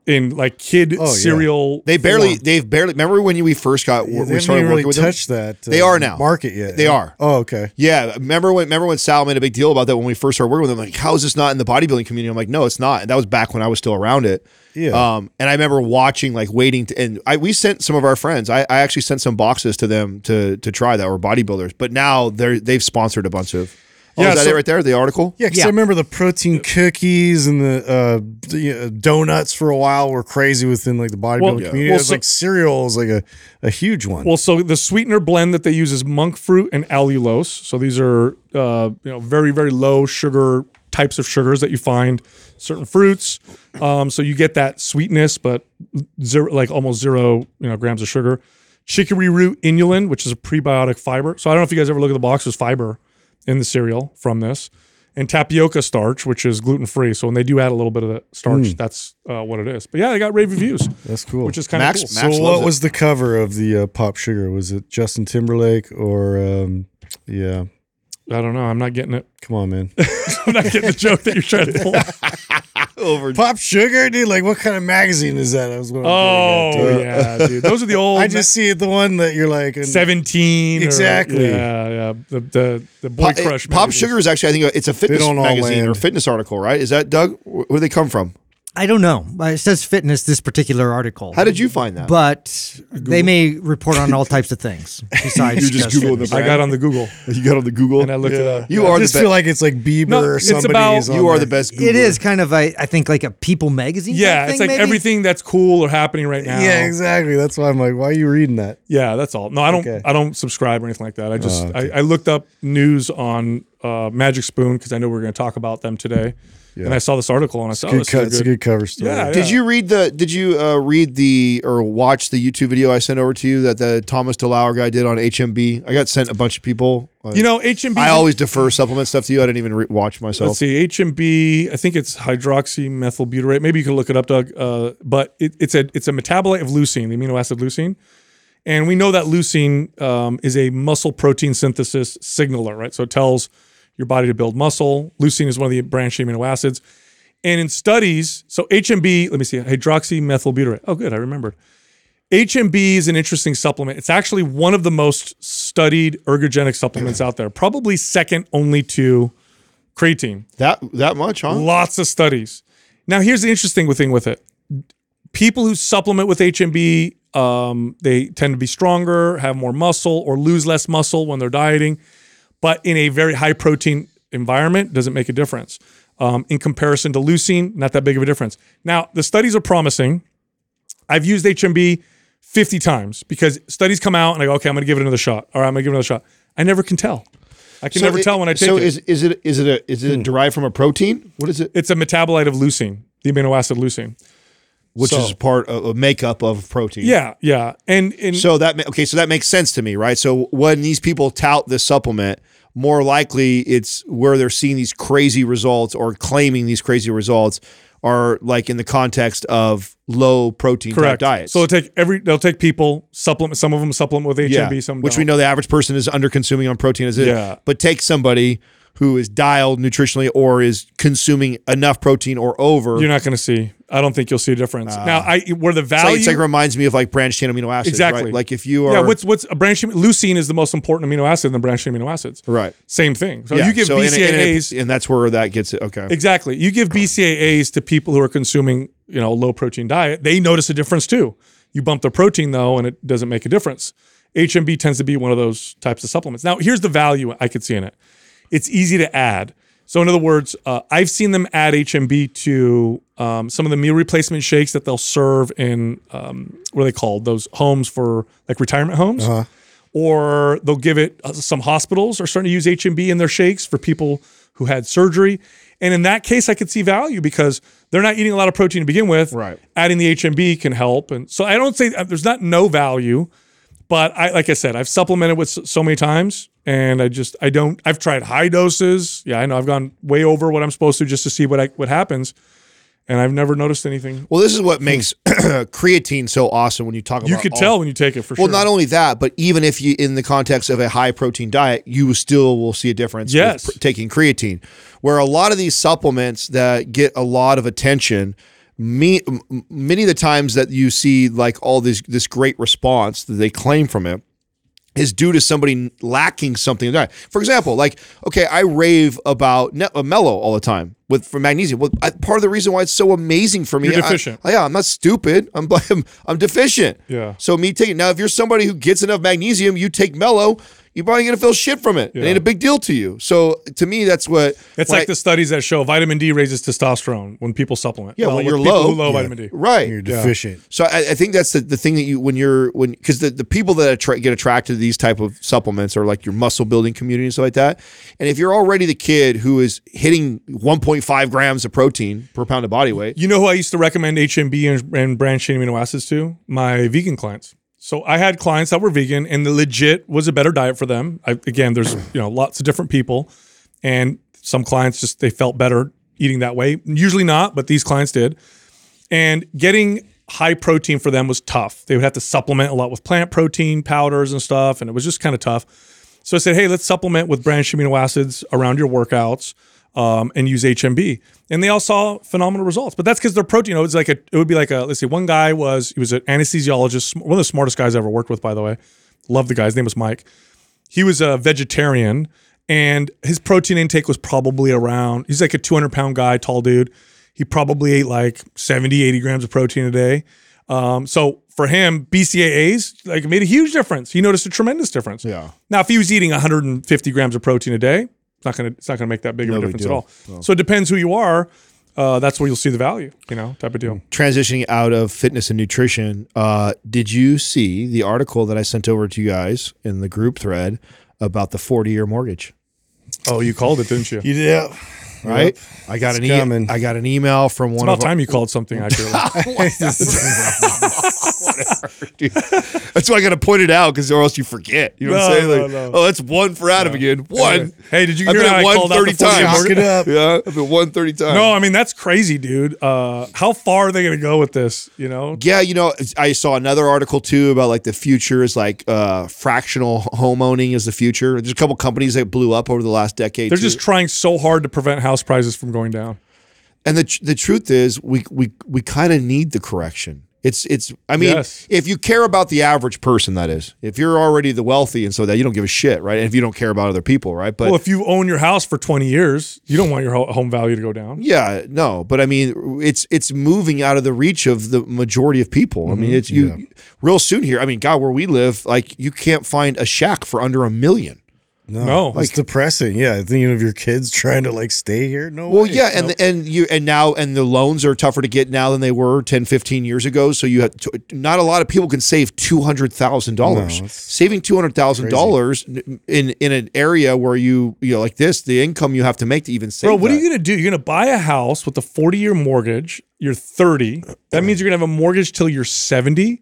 in like kid Oh, yeah. cereal. they barely form. they've barely remember when we first got they we haven't started even working really with them touched that. uh, They are now. market yet. They are. Oh, okay. yeah remember when remember when sal made a big deal about that when we first started working with them like how is this not in the bodybuilding community i'm like no it's not and that was back when i was still around it Yeah. um and i remember watching like waiting to and i we sent some of our friends i, I actually sent some boxes to them to to try that were bodybuilders but now they're they've sponsored a bunch of oh Yeah, is that so- it right there the article Yeah, because Yeah. I remember the protein cookies and the, uh, the uh, donuts for a while were crazy within like the bodybuilding Well, community. well, it was so- like cereal is like a, a huge one. Well, so the sweetener blend that they use is monk fruit and allulose. So these are uh, you know very very low sugar types of sugars that you find certain fruits. Um, so you get that sweetness, but zero like almost zero you know grams of sugar. Chicory root inulin, which is a prebiotic fiber. So I don't know if you guys ever look at the box. There's fiber in the cereal from this. And tapioca starch, which is gluten free. So when they do add a little bit of the starch, that's uh, what it is. But yeah, they got rave reviews, That's cool. which is kind of Max- cool. Max so loves what it. was the cover of the uh, Pop Sugar? Was it Justin Timberlake or um, yeah? I don't know. I'm not getting it. Come on, man. I'm not getting the joke that you're trying to pull. over Pop Sugar, dude. Like, what kind of magazine is that? I was. going. I'm Oh getting dude. yeah, dude. Those are the old. I just see it the one that you're like. seventeen. or- Exactly. yeah, yeah. The the the boy Pop, eh, crush. Pop. Sugar is actually, I think, it's a fitness don't all magazine or fitness article, right? Is that Doug? Where do they come from? I don't know. It says fitness, this particular article. How did you find that? But they may report on all types of things besides You just just Googled the fitness. I got on the Google you got on the Google. and I looked it up. you I are the just best. feel like it's like Bieber No, or it's somebody. about- You are there. the best. It Googler. is kind of a, I think like a People magazine. type Yeah, thing, it's like maybe? everything that's cool or happening right now. Yeah, exactly. That's why I'm like, why are you reading that? Yeah, that's all. No, I don't. Okay. I don't subscribe or anything like that. I just Oh, okay. I, I looked up news on uh, Magic Spoon because I know we are going to talk about them today, and I saw this article and I saw oh, Good this co- is it's a good cover story. Yeah, Did you read the? Did you uh, read the or watch the YouTube video I sent over to you that the Thomas DeLauer guy did on HMB? I got sent a bunch of people. Uh, You know, HMB. I always defer supplement stuff to you. I didn't even re- watch myself. Let's see, HMB. I think it's hydroxymethylbutyrate. Maybe you can look it up, Doug. Uh, but it, it's a it's a metabolite of leucine, the amino acid leucine, And we know that leucine um, is a muscle protein synthesis signaler, right? So it tells your body to build muscle. Leucine is one of the branched amino acids. And in studies, so HMB, let me see, hydroxymethylbutyrate. Oh, good, I remembered. HMB is an interesting supplement. It's actually one of the most studied ergogenic supplements out there, probably second only to creatine. That that much, huh? Lots of studies. Now, here's the interesting thing with it. People who supplement with HMB, um, they tend to be stronger, have more muscle, or lose less muscle when they're dieting. But in a very high protein environment, doesn't make a difference. Um, in comparison to leucine, not that big of a difference. Now, the studies are promising. I've used HMB 50 times because studies come out and I go, okay, I'm going to give it another shot. All right, I'm going to give it another shot. I never can tell. I can never it- tell when I take it. so it. is is it is it a is it derived from a protein? What is it? it's a metabolite of leucine, the amino acid leucine. Which So- is part of a makeup of protein. Yeah, yeah. And and So that okay, so that makes sense to me, right? So when these people tout this supplement, more likely it's where they're seeing these crazy results or claiming these crazy results are like in the context of low protein type correct. diets. So they'll take every they'll take people supplement. Some of them supplement with HMB. yeah, Some which don't. we know the average person is under consuming on protein as it. Yeah. But take somebody who is dialed nutritionally or is consuming enough protein or over. You're not going to see. I don't think you'll see a difference. Ah. now, I where the it's, like, value. it's like reminds me of like branched chain amino acids. Exactly. Right? Like if you are yeah, what's what's a branch leucine is the most important amino acid than branched amino acids. right. Same thing. So Yeah, you give so and- and- BCAAs and, that's where that gets it. Okay. exactly. You give BCAAs to people who are consuming you know a low protein diet. They notice a difference too. You bump their protein though, and it doesn't make a difference. HMB tends to be one of those types of supplements. Now, here's the value I could see in it. It's easy to add. So, in other words, uh, I've seen them add HMB to um, some of the meal replacement shakes that they'll serve in um, what are they called? Those homes for like retirement homes, or they'll give it. Uh, some hospitals are starting to use HMB in their shakes for people who had surgery, and in that case, I could see value because they're not eating a lot of protein to begin with. Right. Adding the HMB can help, and so I don't say uh, there's not no value but I like I said, I've supplemented with so, many times, and I just I don't. I've tried high doses. Yeah, I know I've gone way over what I'm supposed to just to see what I, what happens, and I've never noticed anything. Well, this is what makes creatine so awesome when you talk about You could all- tell when you take it for Well, sure. Well, not only that, but even if you, in the context of a high protein diet, you still will see a difference Yes. with pr- taking creatine. Where a lot of these supplements that get a lot of attention, me, many of the times that you see like all this this great response that they claim from it is due to somebody lacking something in diet. For example, like okay, I rave about ne- uh, mellow all the time with for magnesium. Well, I, part of the reason why it's so amazing for me, You're I- deficient. yeah, I'm not stupid. I'm I'm, I'm deficient. Yeah. So me taking now, if you're somebody who gets enough magnesium, you take mellow, you're probably gonna feel shit from it. It ain't a big deal to you. So to me, that's what it's like I- the studies that show vitamin D raises testosterone when people supplement. Yeah, when you're low, low yeah. vitamin D. right. You're deficient. So I, I think that's the, the thing that you when you're when because the, the people that attra- get attracted to these type of supplements are like your muscle building community and stuff like that. And if you're already the kid who is hitting 1.5 grams of protein per pound of body weight, You know who I used to recommend HMB and, and branched chain amino acids to? My vegan clients. So I had clients that were vegan, and the legit was a better diet for them. I, again, there's you know lots of different people, and some clients just they felt better eating that way. Usually not, but these clients did. And getting high protein for them was tough. They would have to supplement a lot with plant protein powders and stuff, and it was just kind of tough. So I said, hey, let's supplement with branched amino acids around your workouts um, and use HMB. And they all saw phenomenal results. But that's because their protein, you know, it was like a, it would be like a, let's see, one guy was, he was an anesthesiologist, one of the smartest guys I ever worked with, by the way. Love the guy. His name was Mike. He was a vegetarian and his protein intake was probably around, he's like a 200 pound guy, tall dude. He probably ate like 70, 80 grams of protein a day. Um, so for him, BCAAs like made a huge difference. He noticed a tremendous difference. Yeah. Now, if he was eating 150 grams of protein a day, it's not gonna it's not gonna make that big of a difference at all. So it depends who you are. Uh, that's where you'll see the value, you know, type of deal. transitioning out of fitness and nutrition, uh, did you see the article that I sent over to you guys in the group thread about the 40 year mortgage? Oh, you called it, didn't you? Yeah. Right? Yep. I got It's an e- coming. I got an email from It's one about of our- time you called something accurately. Dude, That's why I got to point it out because or else you forget. You know what I'm saying? Like, no. Oh, that's one for Adam again. One. Hey, did you I've hear been how at I called out 130 the times. mortgage? It up. Yeah, I've been 130 times. No, I mean that's crazy, dude. Uh, how far are they going to go with this? You know, Yeah, you know, I saw another article too about like the future is like uh, fractional home owning is the future. There's a couple companies that blew up over the last decade. they're too. just trying so hard to prevent house prices from going down. and the the truth is, we we we kind of need the correction. It's it's. I mean, Yes. if you care about the average person, that is, if you're already the wealthy and so that you don't give a shit, right? And if you don't care about other people, right? But well, if you own your house for 20 years, you don't want your home value to go down. Yeah, no, but I mean, it's it's moving out of the reach of the majority of people. I mean, mm-hmm. it's you real soon here. I mean, God, where we live, like you can't find a shack for under a million. No, No. it's depressing. Yeah, thinking of your kids trying to like stay here. No, Well, way. yeah, and and you and now and the loans are tougher to get now than they were 10, 15 years ago. So you have to, not a lot of people can save two hundred thousand dollars. No, it's Saving two hundred thousand dollars in in an area where you you know like this, the income you have to make to even save. Bro, what are you going to do? You're going to buy a house with a 40 year mortgage. You're 30. That means you're going to have a mortgage till you're 70.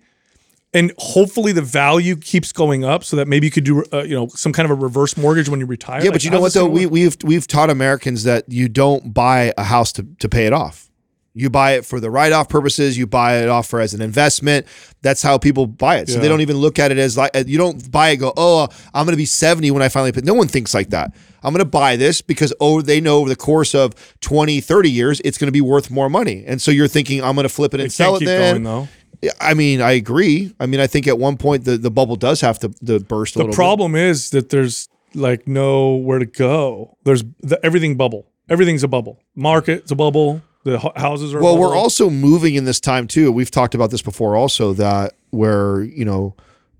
And hopefully the value keeps going up so that maybe you could do, uh, you know, some kind of a reverse mortgage when you retire. Yeah, Like, but you know what though? We work? we've we've taught Americans that you don't buy a house to, to pay it off. You buy it for the write-off purposes. You buy it off for as an investment. That's how people buy it. So they don't even look at it as like you don't buy it. Go, oh, I'm going to be 70 when I finally pay. No one thinks like that. I'm going to buy this because oh, they know over the course of 20, 30 years, it's going to be worth more money. And so you're thinking, I'm going to flip it and It sell it then. going. Yeah, I mean, I agree. I mean, I think at one point the, the bubble does have to, to burst a The problem is that there's like nowhere to go. There's the, everything bubble. Everything's a bubble. Market's a bubble. The houses are. a Well, we're also moving in this time too. We've talked about this before, also that where you know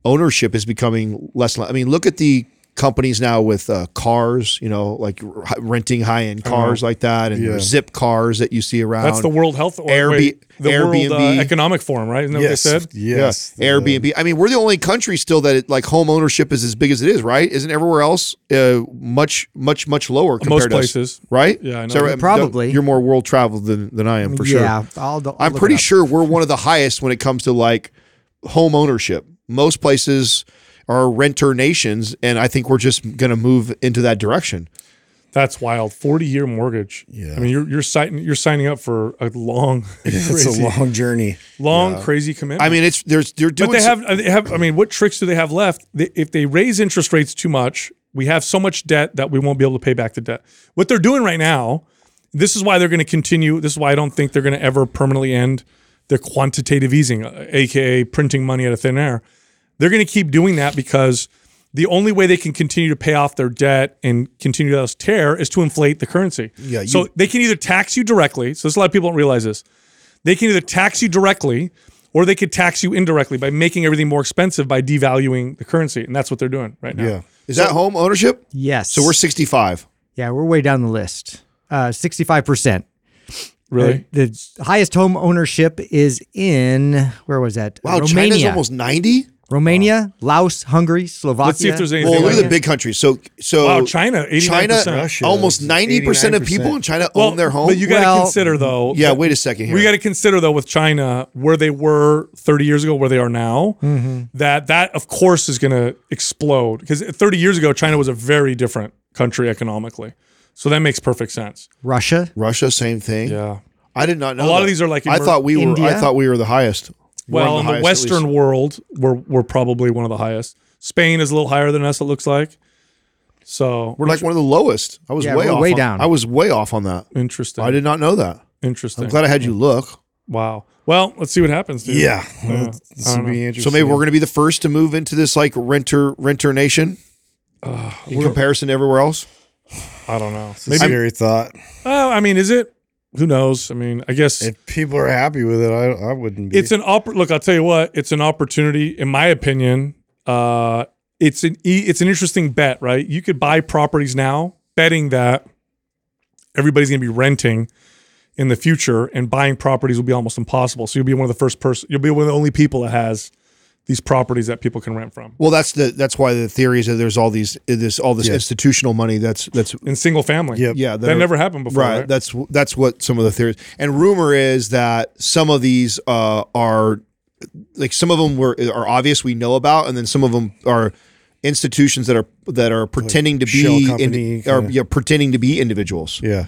ownership is becoming less. I mean, look at the companies now with uh, cars. You know, like r- renting high end cars like that, and Yeah. zip cars that you see around. That's the World Health or Airb- wait, the Airbnb. World uh, Economic Forum, right? Isn't that yes, what they said? yes, yeah. Airbnb. I mean, we're the only country still that it, like home ownership is as big as it is, right? Isn't everywhere else uh, much, much, much lower compared Most to us, places. right? Yeah, I know. So, um, Probably. you're more world traveled than than I am for sure. yeah, I'll, I'll I'm pretty sure we're one of the highest when it comes to like home ownership. Most places are renter nations, and I think we're just going to move into that direction. That's wild. Forty year mortgage. Yeah. I mean, you're you're signing you're signing up for a long, It's crazy, a long journey. long, crazy commitment. I mean, it's there's they're doing. but they some- have they have. I mean, what tricks do they have left? They, if they raise interest rates too much, we have so much debt that we won't be able to pay back the debt. What they're doing right now, this is why they're going to continue. This is why I don't think they're going to ever permanently end their quantitative easing, uh, aka printing money out of thin air. They're going to keep doing that because the only way they can continue to pay off their debt and continue to tear is to inflate the currency. Yeah, you- so they can either tax you directly. So this, a lot of people don't realize this. They can either tax you directly or they could tax you indirectly by making everything more expensive by devaluing the currency. And that's what they're doing right now. Yeah. is that home ownership? Yes. So we're 65. yeah, we're way down the list. Uh, Sixty-five percent. Really? The highest home ownership is in where was that? Wow, China's Romania. almost 90. Romania, Laos, Hungary, Slovakia. Let's see if there's anything. Well, look like at the big countries. So so Wow, China, 89%. China, Russia, almost 90 percent of people in China well, own their home. But you got to Well, consider though. yeah, wait a second here. We got to consider though with China where they were 30 years ago, where they are now. Mm-hmm. That that of course is going to explode because 30 years ago China was a very different country economically. So that makes perfect sense. Russia. Russia, same thing. Yeah. I did not know. A lot of these are like I thought we were. I thought we were the highest. One Well, of in the highest. Western world, we're we're probably one of the highest. Spain is a little higher than us. It looks like. So We're like one of the lowest. I was Yeah, way off. way on- down. I was way off on that. interesting. I did not know that. Interesting. I'm glad I had you look. Wow. Well, let's see what happens. Dude. Yeah, Yeah. this I would don't be interesting. So maybe we're going to be the first to move into this like renter renter nation in comparison to everywhere else. I don't know. It's a Maybe. scary thought. Well, I mean, is it? Who knows? I mean, I guess If people are happy with it, I, I wouldn't be. it's an oppor- look. I'll tell you what. It's an opportunity, in my opinion. Uh, it's an e- it's an interesting bet, right? You could buy properties now, betting that everybody's going to be renting in the future, and buying properties will be almost impossible. So you'll be one of the first person. You'll be one of the only people that has these properties that people can rent from Well, that's the that's why the theory is that there's all these this all this Yeah. institutional money that's that's in single family. Yep. yeah that are- never happened before. right. Right. That's that's what some of the theories and rumor is that some of these uh, are like some of them were are obvious we know about, and then some of them are institutions that are that are pretending to be company in, are yeah, pretending to be individuals. Yeah.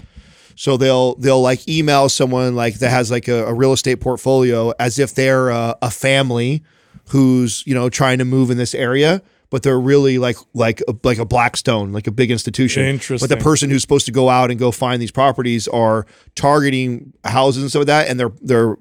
So they'll they'll like email someone like that has like a, a real estate portfolio as if they're a, a family who's you know trying to move in this area, but they're really like like a, like a Blackstone, like a big institution. Interesting. But the person who's supposed to go out and go find these properties are targeting houses and stuff like that, and they're they're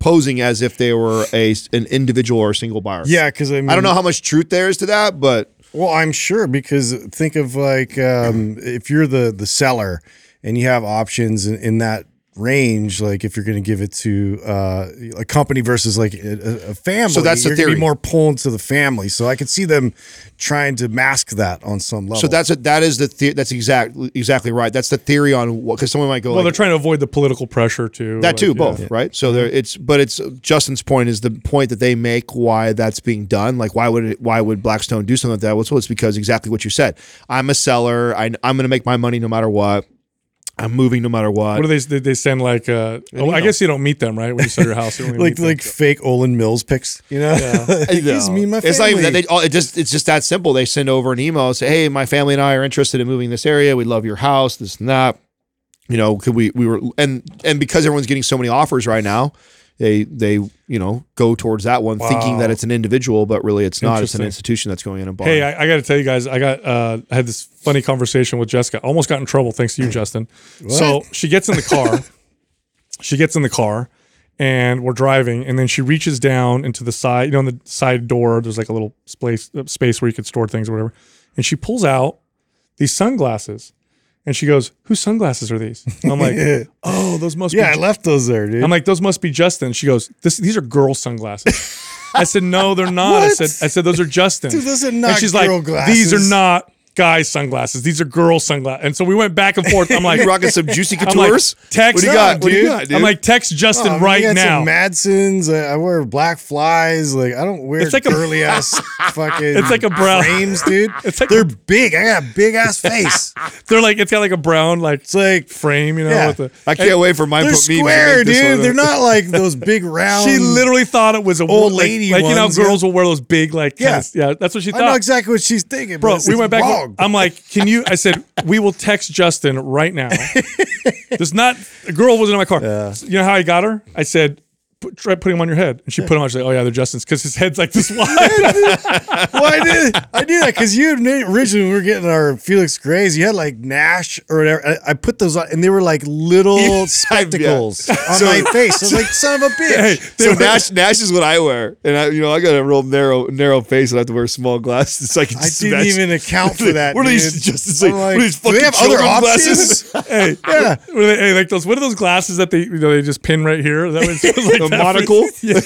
posing as if they were a an individual or a single buyer. Yeah, because I mean, I don't know how much truth there is to that, but Well, I'm sure because think of like um, if you're the the seller and you have options in, in that range, like if you're going to give it to uh, a company versus like a, a family, So that's the you're theory. Be more pulling to the family, so I could see them trying to mask that on some level. so that's a, that is the, the that's exactly exactly right. That's the theory on what because someone might go well, like, they're trying to avoid the political pressure too. That like, too, yeah. both, right? So there, it's but it's Justin's point is the point that they make why that's being done. Like, why would it? Why would Blackstone do something like that? Well, it's- well, it's because exactly what you said. I'm a seller. I, I'm going to make my money no matter what. I'm moving no matter what. What do they? Did they send like? Uh, oh, I guess you don't meet them, right? When you sell your house, you don't like meet like fake Olan Mills pics, you know? He's me, and my family. It's not even that. They, it just it's just that simple. They send over an email, say, "Hey, my family and I are interested in moving this area. We love your house. This and that. You know, could we? We were and and because everyone's getting so many offers right now, they they you know go towards that one, thinking that it's an individual, but really it's not. It's an institution that's going in and buying. Hey, I, I got to tell you guys, I got uh, I had this funny conversation with Jessica. Almost got in trouble thanks to you, Justin. So she gets in the car. she gets in the car, and we're driving, and then she reaches down into the side. You know, on the side door, there's like a little space uh, space where you could store things or whatever. And she pulls out these sunglasses, and she goes, "Whose sunglasses are these?" And I'm like, "Oh, those must be yeah, I left those there, dude. I'm like, "Those must be Justin." She goes, "This these are girl sunglasses." I said, "No, they're not." I said, "I said those are Justin's." Dude, those are and not she's girl like, "These are not guy sunglasses. These are girl sunglasses." And so we went back and forth. I'm like, rocking some juicy I'm like, text. what do you got? What do you dude. got, dude? I'm like, text Justin Oh, right now. Some Madsons. I, wear black flies. Like I don't wear It's like a- ass fucking. It's like a brown- frames, dude. It's like they're a- big. I got a big ass face. They're like, it's got like a brown like It's like frame, you know. Yeah. The, I can't wait for mine. they're square, dude. They're not like those big round. she literally thought it was a Old like- lady like, you know, ones, girls will wear those big like, Yeah. yeah, yeah. That's what she thought. I know exactly what she's thinking, Bro, we went back. Wrong. I'm like, can you? I said, we will text Justin right now. There's not a girl wasn't in my car. You know how I got her? I said, put, try putting them on your head, and she put them on. She's like, oh yeah, they're Justin's because his head's like this wide. well, I did. I knew that because you originally we were getting our Felix Grays. You had like Nash or whatever. I, I put those on, and they were like little spectacles on So- my face. I was like, son of a bitch. hey, So Nash, Nash is what I wear, and I, you know, I got a real narrow, narrow face, and I have to wear small glasses. So I can I didn't even account for that. What are these? Just I'm like, like, what are these do they fucking have other options? glasses? hey, Yeah. what are they, hey, like those. What are those glasses that they you know they just pin right here? That was like The that for- monocle? yeah,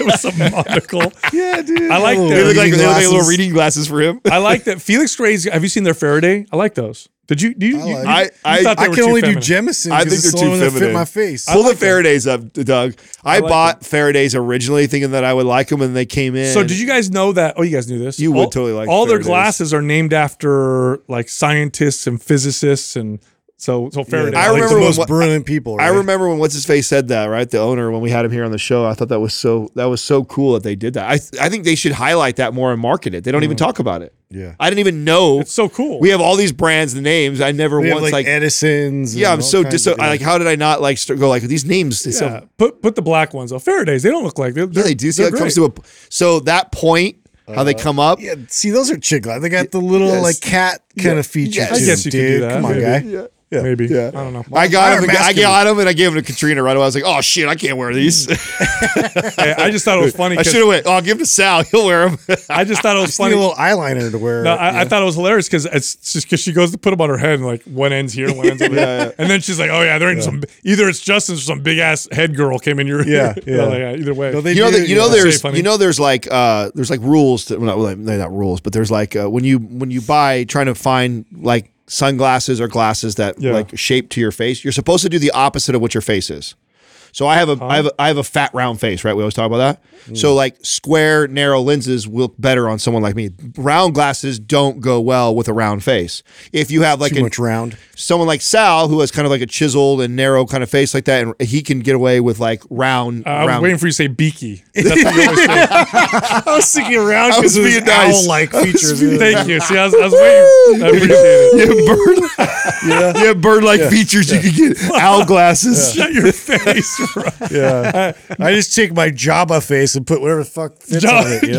it was a monocle. yeah, dude. I like They that. look like, they look like little glasses. reading glasses for him. I like that. Felix Gray's. Have you seen their Faraday? I like those. Did you? Do you? you, like- you- I- you I- thought they I were can too only feminine. do Jemison. I think it's they're the too only one that fit my face. Pull the Faradays up, Doug. I, like bought Faradays originally thinking that I would like them, and they came in. So did you guys know that? Oh, you guys knew this. You would all, totally like all their glasses are named after like scientists and physicists, and so so Faraday. I like remember the when most what- brilliant people. I remember when what's his face said that, right? The owner when we had him here on the show. I thought that was so that was so cool that they did that. I I think they should highlight that more and market it. They don't even mm. talk about it. Yeah. I didn't even know. It's so cool. we have all these brands and names. I never We have once like, like, Edison's. yeah. I'm so kinds dis- of- I, like how did I not like start, go like these names? Yeah. so, put put the black ones. Oh, Faraday's. They don't look like they're, yeah, they do. See how they're it comes to a so that point how they uh, come up. Yeah, see, those are chick. They got the little Yes. like cat kind of feature. Yes. I guess them, you could do dude. that. Come on, Maybe. guy. Yeah. Yeah. Maybe. Yeah. I don't know. I got him. I got him, and I gave him to Katrina right away. I was like, "Oh shit, I can't wear these." Hey, I just thought it was funny. I 'cause should have went. Oh, I'll give him to Sal. He'll wear them. I just thought it was Just need funny. a little eyeliner to wear. No, I, I thought it was hilarious because it's just because she goes to put them on her head and like one ends here, one ends over there, and then she's like, "Oh yeah, there ain't some either it's Justin's or some big ass head girl came in your Yeah, yeah. like, either way." No, they you know do, that you know yeah. there's Say funny. you know there's like uh there's like rules to well, not well, they're not rules but there's like uh, when you when you buy trying to find like sunglasses or glasses that Yeah. like shape to your face you're supposed to do the opposite of what your face is So I have a I have a, I have a fat round face, right? We always talk about that. Mm. So like square, narrow lenses look better on someone like me. Round glasses don't go well with a round face. If you have like Too a, much round. Someone like Sal who has kind of like a chiseled and narrow kind of face like that, and he can get away with like round. Uh, I was round. waiting for you to say beaky. That's what you say. I was thinking around because of his being nice. owl-like I was features. being- Thank you. See, I was, I was waiting. I appreciate it. you have bird, you have bird-like features. You can get owl glasses. Shut your face. bro. Yeah, I just take my Jabba face and put whatever the fuck fits Jabba- on it. You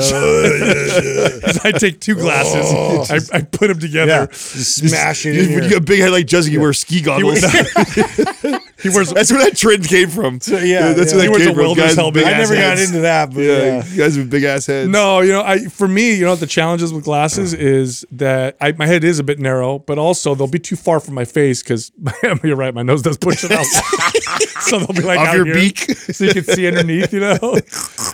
know? I take two glasses. I, I put them together. yeah, just smash it You, in when you got a big head like Jessica, you wear ski goggles. He wears. That's where that trend came from. yeah, that's yeah. where He that wears came a from. Guys helmet. I never got into that, but Yeah, yeah. you guys with big ass heads. No, you know, I for me, you know, the challenges with glasses is that I, my head is a bit narrow, but also they'll be too far from my face because you're right, my nose does push it out. so they'll be like Off your here, beak. so you can see underneath. You know,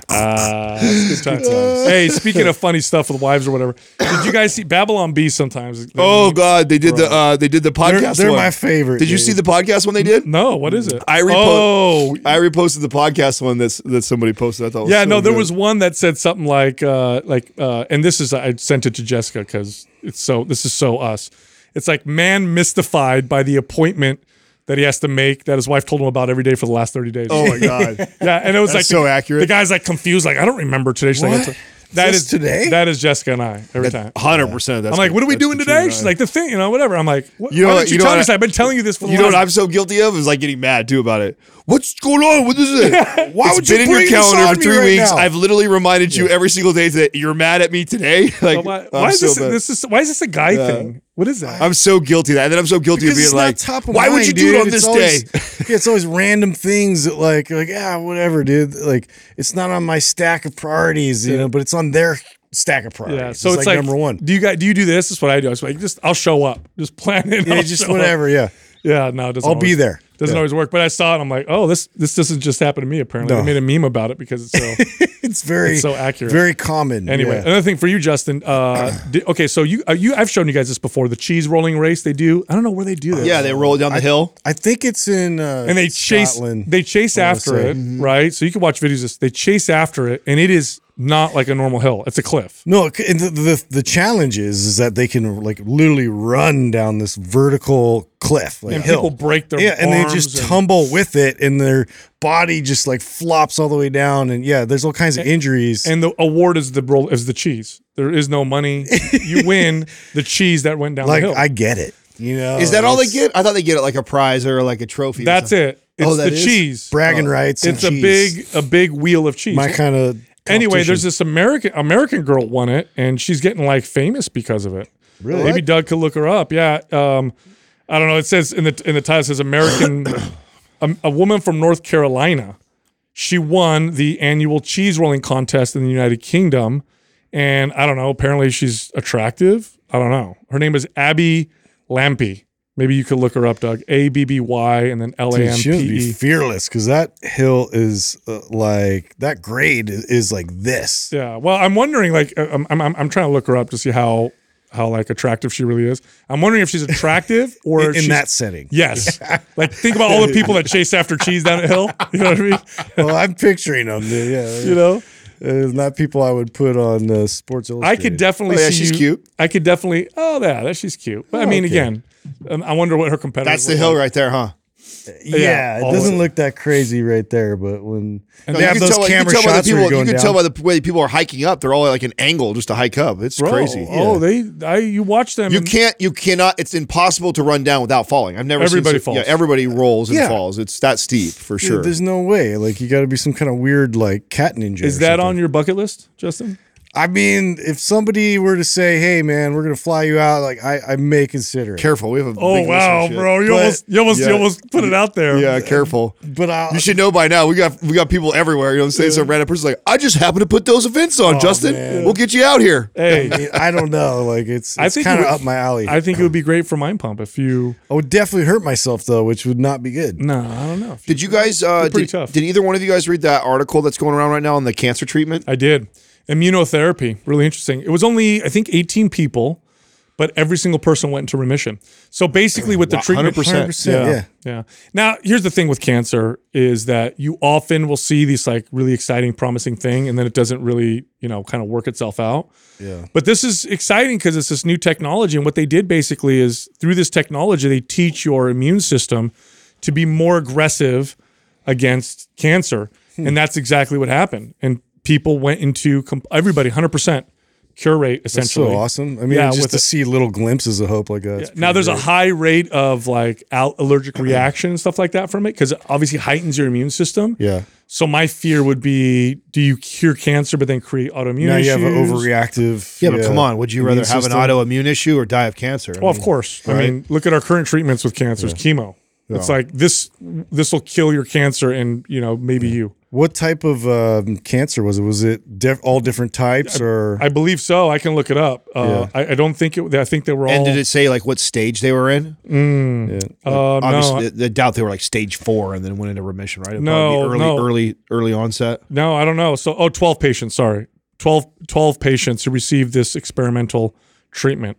uh, good times. Hey, speaking of funny stuff with wives or whatever, did you guys see Babylon Bee? Sometimes. Oh God, they did the uh, they did the podcast. They're, they're my favorite. Did you see the podcast when they did? No, what is it? I repo- Oh, I reposted the podcast one that's that somebody posted. I thought. Was yeah, so no, there good. was one that said something like, uh, like, uh, and this is I sent it to Jessica because it's so this is so us. It's like man mystified by the appointment that he has to make that his wife told him about every day for the last thirty days. Oh my God. yeah, and it was like so the, accurate. The guy's like confused, like I don't remember today. She's What? "That's- that is today? That is Jessica and I every time. Hundred percent. I'm like, what are we doing today? She's like, the thing, you know, whatever. I'm like, what, You know why what- didn't you, you know tell me? I- this? I've been telling you this for You know what I'm so guilty of is like getting mad too about it. What's going on? What is it? Why it's would you been in your calendar for three right weeks. now? I've literally reminded you every single day that you're mad at me today. Like, But why, I'm why is so this, bad. this is why is this a guy thing? What is that? I'm so guilty of that, and then I'm so guilty Because of it's being not like, top of why would you do it on It's this always- day? yeah, it's always random things that like like yeah, whatever, dude. Like it's not on my stack of priorities, you know, but it's on their stack of priorities. Yeah, so it's, like, number one. Do you guys do you do this? This is what I do. It's like just I'll show up, just plan it. Yeah, just show up. whatever. Yeah, Yeah, no, it doesn't. I'll be always- there. Doesn't Yeah. always work, but I saw it. I'm like, oh, this this doesn't just happen to me. Apparently, No. they made a meme about it because it's so. It's very It's so accurate. very common. anyway, yeah. another thing for you, Justin. Uh, di- okay, so you uh, you I've shown you guys this before. The cheese rolling race they do. I don't know where they do this. Yeah, they roll down the hill. I think it's in uh, and they chase Scotland. they chase I wanna after it, right? So you can watch videos. of this. They chase after it, and it is not like a normal hill. It's a cliff. No, and the, the the challenge is is that they can like literally run down this vertical cliff, like And hill. people break their yeah, and they just and- tumble with it, and their body just like flops all the way down, and yeah, there's all kinds of injuries. And the award is the roll is the cheese. There is no money. you win the cheese that went down like the hill. I get it, you know. Is that all they get? I thought they get it like a prize or like a trophy. That's it. It's Oh, that the is? cheese. bragging oh. rights? and It's a cheese. big a big wheel of cheese. my kind of. Anyway, there's this American American girl won it, and she's getting like famous because of it. Really? Maybe Doug could look her up. Yeah. Um, I don't know. It says in the in the title it says American a, a woman from North Carolina. She won the annual cheese rolling contest in the United Kingdom, and I don't know. Apparently, she's attractive. I don't know. Her name is Abby Lampe. Maybe you could look her up, Doug. A B B Y and then L A M P E. fearless because that hill is uh, like that grade is, is like this. Yeah. Well, I'm wondering. Like, uh, I'm, I'm I'm trying to look her up to see how how like attractive she really is. I'm wondering if she's attractive or in, in that setting. Yes. like think about all the people that chase after cheese down a hill. You know what I mean? well, I'm picturing them. dude, Yeah, You know? It's not people I would put on uh, Sports I could definitely Oh, yeah, see she's you- cute. I could definitely oh yeah, that she's cute. But I mean okay. again, um, I wonder what her competitors That's the hill like. right there, huh? Yeah, Yeah, it doesn't look that crazy right there, but when And No, they you have those tell, you can camera tell by the shots people. you're You going can down. tell by the way people are hiking up. They're all like an angle just to hike up. It's Bro, crazy. Oh, they I you watch them You can't. You cannot. It's impossible to run down without falling. I've never Everybody seen. falls. Yeah, everybody rolls and Yeah. falls. It's that steep for Dude, sure. There's no way. Like you got to be some kind of weird like cat ninja. Is that something. on your bucket list, Justin? I mean, if somebody were to say, "Hey, man, we're gonna fly you out," like I, I may consider it. Careful. We have a. Oh big list wow, bro. You But- almost you almost you almost put it out there. Yeah, careful. But I'll, You should know by now. We got we got people everywhere. You know, what I'm saying some random person's like, I just happened to put those events on, Justin. man. We'll get you out here. Hey, I, mean, I don't know. Like it's, I it's think kind it of would- up my alley. I think it would be great for Mind Pump if you I would definitely hurt myself though, which would not be good. No, I don't know. Did you guys? Uh, pretty did, tough. did either one of you guys read that article that's going around right now on the cancer treatment? I did. Immunotherapy, really interesting. It was only, I think, 18 people, but every single person went into remission. So basically, with the Wow, treatment, 100%. 100%, yeah. yeah. Now, here's the thing with cancer is that you often will see these like really exciting, promising thing, and then it doesn't really, you know, kind of work itself out. Yeah. But this is exciting because it's this new technology. And what they did basically is through this technology, they teach your immune system to be more aggressive against cancer. Hmm. And that's exactly what happened. And people went into com- everybody 100% cure rate That's essentially. so awesome. I mean, Yeah, just with to it. see little glimpses of hope like that. it's Now pretty there's a high rate of like al- allergic reaction and stuff like that from it because it obviously heightens your immune system. Yeah. So my fear would be: Do you cure cancer but then create autoimmune Now issues? you have an overreactive. Yeah, but come on, would you rather immune have system. an autoimmune issue or die of cancer? I Well, of mean, course. I mean, look at our current treatments with cancer. It's chemo. It's Yeah. like this. This will kill your cancer, and you know maybe you. What type of um, cancer was it? Was it diff- all different types or? I believe so. I can look it up. Uh, Yeah. I, I don't think it. I think they were all. And did it say like what stage they were in? yeah. uh, Obviously, no, the, the doubt they were like stage four and then went into remission, right? It'd No, early, no. early, early onset. no, I don't know. So, oh, 12 patients. Sorry, 12, 12 patients who received this experimental treatment.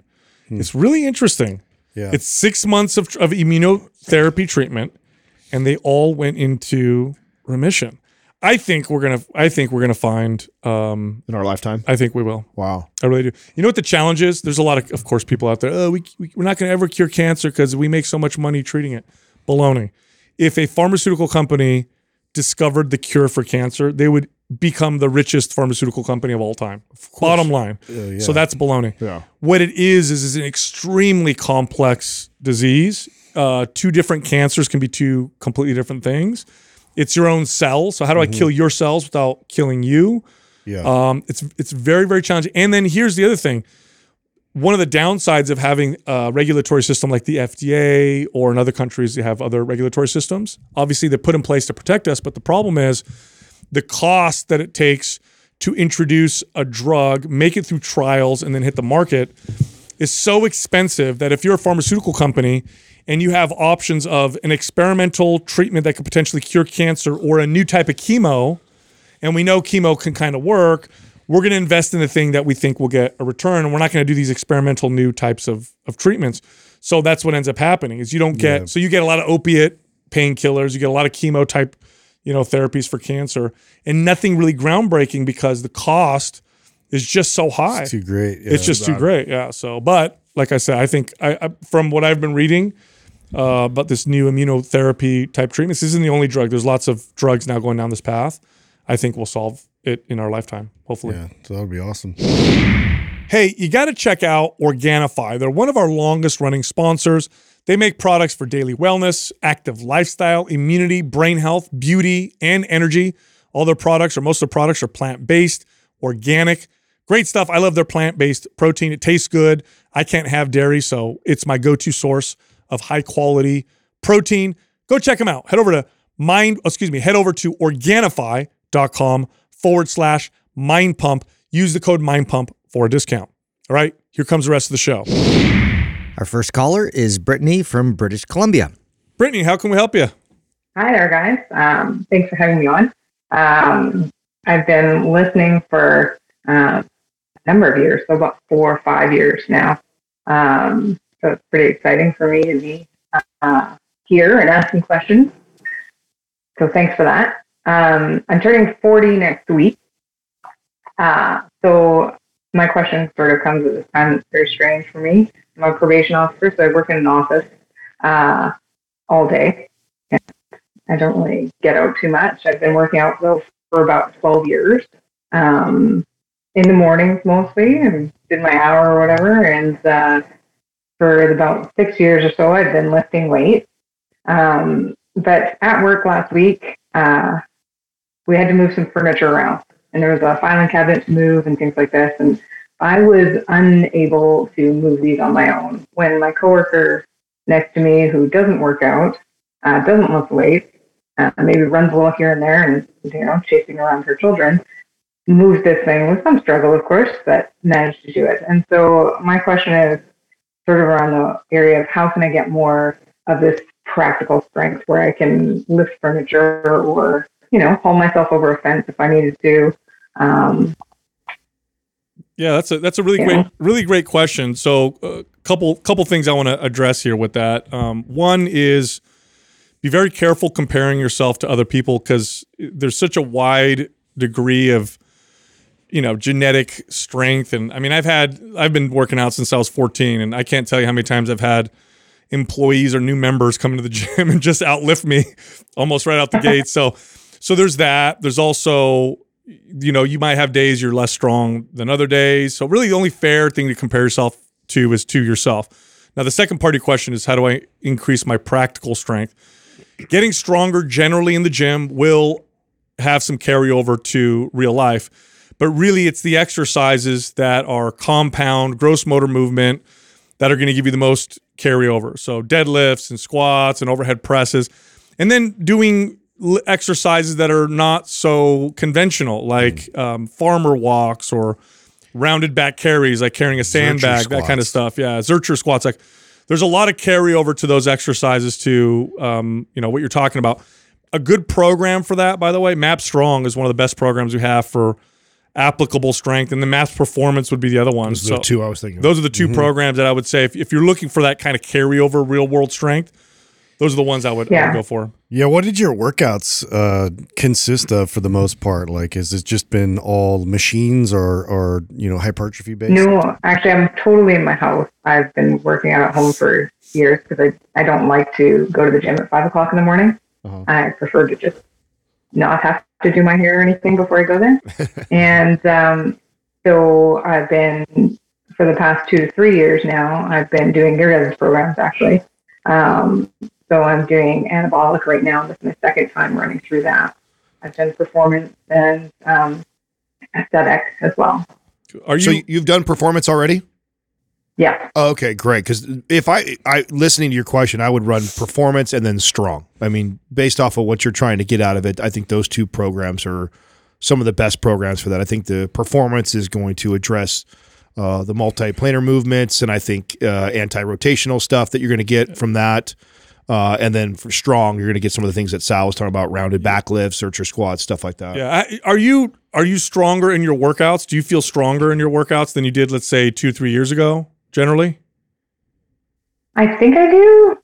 It's really interesting. Yeah. It's six months of, of immunotherapy treatment, and they all went into remission. I think we're gonna. I think we're gonna find. Um, in our lifetime. I think we will. Wow. I really do. You know what the challenge is? There's a lot of, of course, people out there. Oh, we, we we're not going to ever cure cancer because we make so much money treating it. Baloney. If a pharmaceutical company discovered the cure for cancer, they would become the richest pharmaceutical company of all time. Bottom line. Yeah. So that's baloney. Yeah. What it is is is an extremely complex disease. Uh, two different cancers can be two completely different things. It's your own cells. So how do I kill your cells without killing you? yeah. Um, it's it's very very challenging. And then here's the other thing: one of the downsides of having a regulatory system like the FDA or in other countries they have other regulatory systems. Obviously, they're put in place to protect us, but the problem is the cost that it takes to introduce a drug, make it through trials, and then hit the market is so expensive that if you're a pharmaceutical company and you have options of an experimental treatment that could potentially cure cancer or a new type of chemo, and we know chemo can kind of work, we're going to invest in the thing that we think will get a return, and we're not going to do these experimental new types of of treatments. So that's what ends up happening is you don't get so you get a lot of opiate painkillers, you get a lot of chemo type, you know, therapies for cancer, and nothing really groundbreaking because the cost is just so high. It's too great. Yeah. It's just too great. Yeah. So, but like I said, I think I, I from what I've been reading uh, about this new immunotherapy type treatments, this isn't the only drug. There's lots of drugs now going down this path. I think we'll solve it in our lifetime, hopefully. Yeah. So that would be awesome. Hey, you got to check out Organifi. They're one of our longest running sponsors. They make products for daily wellness, active lifestyle, immunity, brain health, beauty, and energy. All their products, or most of the products, are plant based, organic. Great stuff. I love their plant based protein. It tastes good. I can't have dairy, so it's my go to source of high quality protein. Go check them out. Head over to mind, excuse me, head over to organifi.com forward slash mind pump. Use the code mind pump for a discount. All right, here comes the rest of the show. Our first caller is Brittany from British Columbia. Brittany, how can we help you? Hi there, guys. Um, thanks for having me on. Um, I've been listening for uh, a number of years, so about four or five years now. Um, so it's pretty exciting for me to be uh, here and asking questions. So thanks for that. Um, I'm turning 40 next week. Uh, so my question sort of comes at this time It's very strange for me. I'm a probation officer, so I work in an office uh, all day. I don't really get out too much. I've been working out though for about 12 years. Um, in the mornings mostly, and did my hour or whatever. And uh, for about six years or so, I've been lifting weights. Um, but at work last week, uh, we had to move some furniture around, and there was a filing cabinet to move and things like this. And I was unable to move these on my own. When my coworker next to me, who doesn't work out, uh, doesn't lift weights, uh, maybe runs a little here and there, and you know, chasing around her children, moves this thing with some struggle, of course, but managed to do it. And so my question is sort of around the area of how can I get more of this practical strength where I can lift furniture or you know haul myself over a fence if I needed to. Um, Yeah, that's a that's a really great really great question. So, a couple couple things I want to address here with that. Um, one is be very careful comparing yourself to other people because there's such a wide degree of you know genetic strength. And i mean i've had i've been working out since i was 14 and i can't tell you how many times i've had employees or new members come into the gym and just outlift me almost right out the gate. So so there's that. There's also you know you might have days you're less strong than other days. So really the only fair thing to compare yourself to is to yourself. Now the second part of your question is how do i increase my practical strength? Getting stronger generally in the gym will have some carryover to real life but really it's the exercises that are compound gross motor movement that are going to give you the most carryover. So deadlifts and squats and overhead presses and then doing l- exercises that are not so conventional like um, farmer walks or rounded back carries like carrying a sandbag that kind of stuff. Yeah zercher squats like there's a lot of carryover to those exercises to um, you know what you're talking about. A good program for that by the way MAPS Strong is one of the best programs we have for applicable strength and the MAPS Performance would be the other one Those are the two I was thinking. of. those are the 2 programs that i would say if, if you're looking for that kind of carryover real world strength those are the ones i would, I would go for Yeah, what did your workouts uh, consist of for the most part? Like, has it just been all machines or, or you know, hypertrophy based? No, actually, I'm totally in my house. I've been working out at home for years because I, I don't like to go to the gym at five o'clock in the morning. Uh-huh. I prefer to just not have to do my hair or anything before I go there. and um, so I've been, for the past two to three years now, I've been doing your guys' programs actually. Um, so I'm doing anabolic right now. This is my second time running through that. I've done performance and um, aesthetic as well. are you so you- you've done performance already? Yeah. Okay, great. Because if I, I listening to your question, I would run performance and then strong. I mean, based off of what you're trying to get out of it, I think those two programs are some of the best programs for that. I think the performance is going to address uh, the multi-planar movements, and I think uh, anti-rotational stuff that you're going to get from that. Uh, and then for strong, you're going to get some of the things that Sal was talking about: rounded back lifts, zercher squats, stuff like that. Yeah. I, are you are you stronger in your workouts? Do you feel stronger in your workouts than you did, let's say, two three years ago? Generally. I think I do,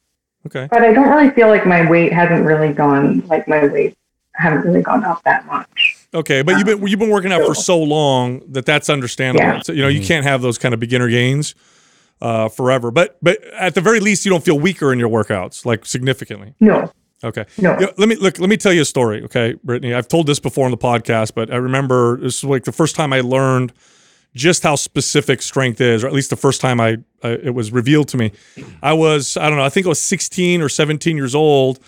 Okay. but I don't really feel like my weight hasn't really gone like my weight haven't really gone up that much. Okay, but you've been you've been working out for so long that that's understandable. Yeah. So, you know, you can't have those kind of beginner gains uh, forever. But but at the very least, you don't feel weaker in your workouts, like significantly. No, Okay. no. Yeah, let me look. Let me tell you a story, okay, Brittany. I've told this before on the podcast, but I remember this is like the first time I learned just how specific strength is, or at least the first time I, it was revealed to me. I was I don't know. I think I was 16 or 17 years old,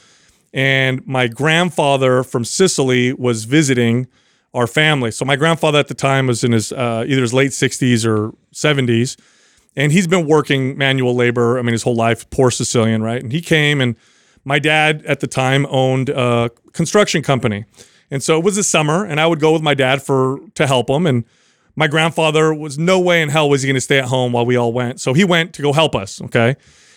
and my grandfather from Sicily was visiting our family. So my grandfather at the time was in his uh, either his late 60s or 70s, and he's been working manual labor. I mean, his whole life, poor Sicilian, right? And he came, and my dad at the time owned a construction company, and so it was the summer, and I would go with my dad for to help him. And my grandfather was no way in hell was he going to stay at home while we all went, so he went to go help us. Okay.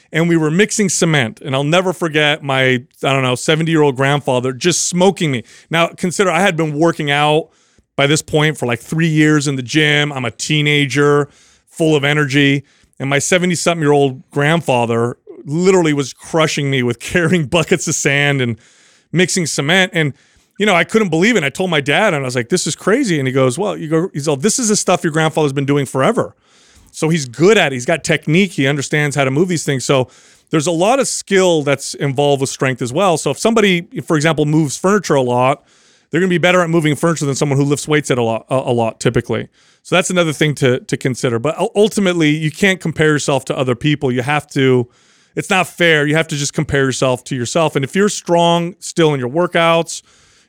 And we were mixing cement, and I'll never forget my I don't know seventy year old grandfather just smoking me. Now consider I had been working out by this point for like three years in the gym. I'm a teenager, full of energy. And my 70 something year old grandfather literally was crushing me with carrying buckets of sand and mixing cement. And, you know, I couldn't believe it. I told my dad, and I was like, this is crazy. And he goes, well, you go, he's all, this is the stuff your grandfather's been doing forever. So he's good at it. He's got technique. He understands how to move these things. So there's a lot of skill that's involved with strength as well. So if somebody, for example, moves furniture a lot, they're going to be better at moving furniture than someone who lifts weights at a lot, a lot typically. So that's another thing to to consider. But ultimately, you can't compare yourself to other people. You have to. It's not fair. You have to just compare yourself to yourself. And if you're strong still in your workouts,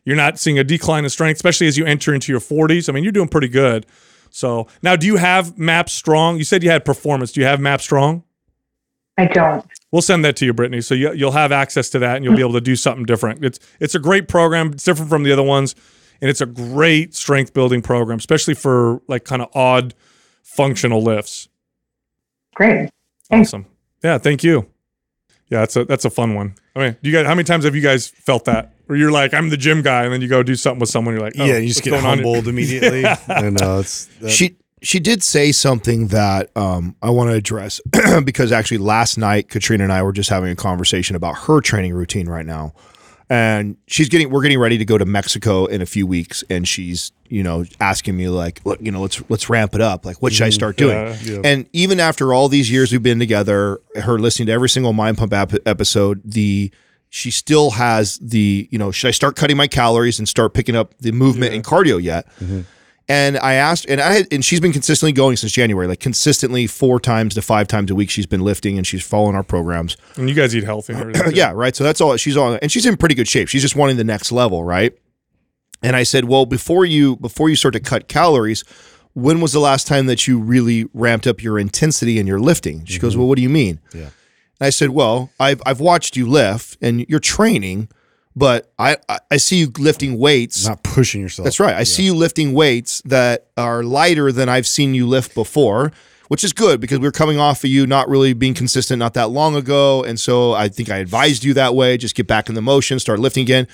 you're not seeing a decline in strength, especially as you enter into your 40s. I mean, you're doing pretty good. So now, do you have MAPS Strong? You said you had performance. Do you have MAPS Strong? I don't. We'll send that to you, Brittany. So you, you'll have access to that, and you'll be able to do something different. It's it's a great program. It's different from the other ones, and it's a great strength building program, especially for like kind of odd functional lifts. Great. Thanks. Awesome. Yeah, thank you. Yeah, that's a that's a fun one. I mean, do you guys how many times have you guys felt that? Where you're like, I'm the gym guy, and then you go do something with someone, you're like, oh, yeah, you just what's get on here? humbled immediately. and uh, it's that, She she did say something that um, I want to address because actually last night Katrina and I were just having a conversation about her training routine right now, and she's getting we're getting ready to go to Mexico in a few weeks, and she's you know asking me like, look, you know, let's let's ramp it up. Like, what should I mm-hmm. start doing? yeah, yeah. And even after all these years we've been together, her listening to every single Mind Pump ap- episode, the she still has the you know, should I start cutting my calories and start picking up the movement and cardio yet? Mm-hmm. And I asked, and I had, and she's been consistently going since January, like consistently four times to five times a week. She's been lifting and she's following our programs. And you guys eat healthy and yeah, right. So that's all she's on, and she's in pretty good shape. She's just wanting the next level, right? And I said, well, before you before you start to cut calories, when was the last time that you really ramped up your intensity in your lifting? She goes, mm-hmm. well, what do you mean? Yeah. And I said, well, I've I've watched you lift and you're training, but I I, see you lifting weights. Not pushing yourself. That's right. I see you lifting weights that are lighter than I've seen you lift before, which is good because we were coming off of you not really being consistent not that long ago. And so I think I advised you that way just get back in the motion, start lifting again.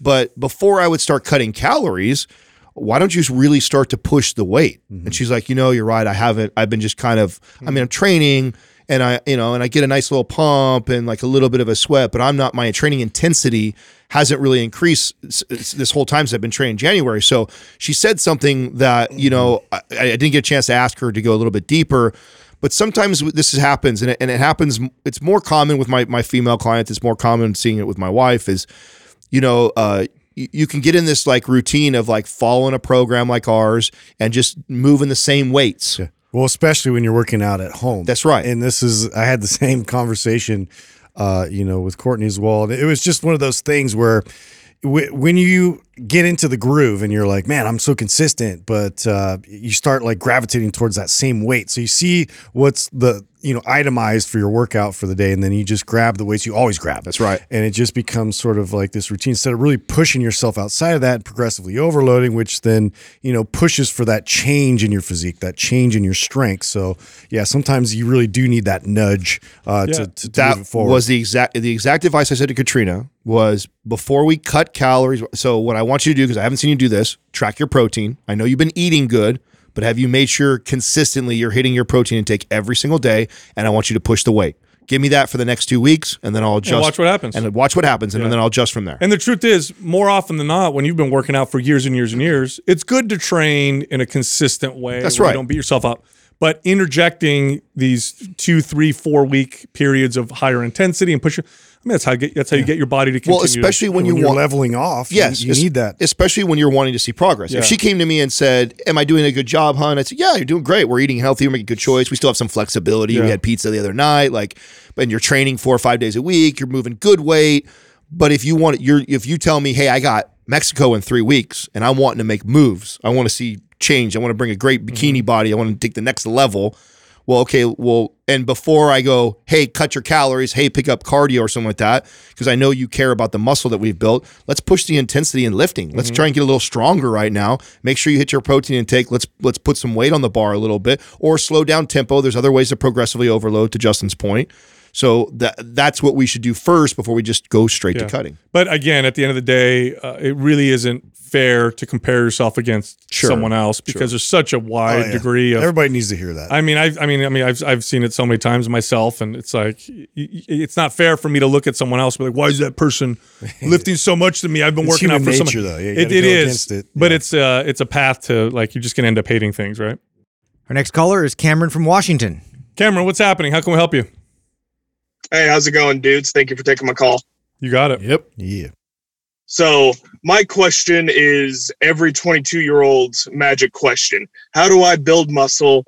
But before I would start cutting calories, why don't you really start to push the weight? And mm-hmm. she's like, you know, you're right. I haven't, I've been just kind of, I mean, I'm training and I, you know, and I get a nice little pump and like a little bit of a sweat, but I'm not, my training intensity hasn't really increased this whole time since I've been training January. So she said something that, you know, I, I didn't get a chance to ask her to go a little bit deeper. But sometimes this happens, and it, and it happens. It's more common with my my female clients. It's more common seeing it with my wife. Is you know, uh, you can get in this like routine of like following a program like ours and just moving the same weights. Well, especially when you're working out at home. That's right. And this is, I had the same conversation, uh, you know, with Courtney as well. It was just one of those things where w- when you get into the groove and you're like, man, I'm so consistent, but uh, you start like gravitating towards that same weight. So you see what's the, you know, itemized for your workout for the day, and then you just grab the weights you always grab. That's right. And it just becomes sort of like this routine instead of really pushing yourself outside of that and progressively overloading, which then, you know, pushes for that change in your physique, that change in your strength. So, yeah, sometimes you really do need that nudge uh, Yeah, to, to, that move it forward. was the exact the exact advice I said to Katrina was before we cut calories. So what I want you to do because I haven't seen you do this, track your protein. I know you've been eating good, but have you made sure consistently you're hitting your protein intake every single day? And I want you to push the weight. Give me that for the next two weeks, and then I'll adjust. watch what happens. And watch what happens, and Yeah. then I'll adjust from there. And the truth is, more often than not, when you've been working out for years and years and years, it's good to train in a consistent way. That's right. don't beat yourself up. But interjecting these two, three, four week periods of higher intensity and push, I mean, that's how you get, that's how you get your body to continue. well, especially to, when, when you you're want leveling off, Yes, you, you need that. especially when you're wanting to see progress. Yeah. If she came to me and said, "Am I doing a good job, hon?" I said, "Yeah, you're doing great. We're eating healthy. We're making good choice. We still have some flexibility. Yeah. We had pizza the other night. Like, and you're training four or five days a week. You're moving good weight. But if you want, you're if you tell me, "Hey, I got Mexico in three weeks, and I'm wanting to make moves. I want to see change. I want to bring a great bikini mm-hmm. body. I want to take the next level." Well, okay, well, and before I go, hey, cut your calories, hey, pick up cardio or something like that, because I know you care about the muscle that we've built. Let's push the intensity in lifting. Let's mm-hmm. try and get a little stronger right now. Make sure you hit your protein intake. Let's let's put some weight on the bar a little bit, or slow down tempo. There's other ways to progressively overload. To Justin's point, so that that's what we should do first before we just go straight Yeah. to cutting. But again, at the end of the day, uh, it really isn't fair to compare yourself against Sure. someone else because there's such a wide Oh, yeah. degree of Everybody needs to hear that. I mean, I've, I mean, I mean, I've, I've seen it so many times myself, and it's like, y- y- it's not fair for me to look at someone else and be like, why is that person lifting so much than me? I've been It's working out for so nature, much. though. Yeah, it, gotta it go is, against it. but it's, uh, it's a path to like you're just gonna end up hating things, right? Our next caller is Cameron from Washington. Cameron, what's happening? How can we help you? Hey, how's it going, dudes? Thank you for taking my call. You got it. Yep. Yeah. So, my question is every 22 year old's magic question How do I build muscle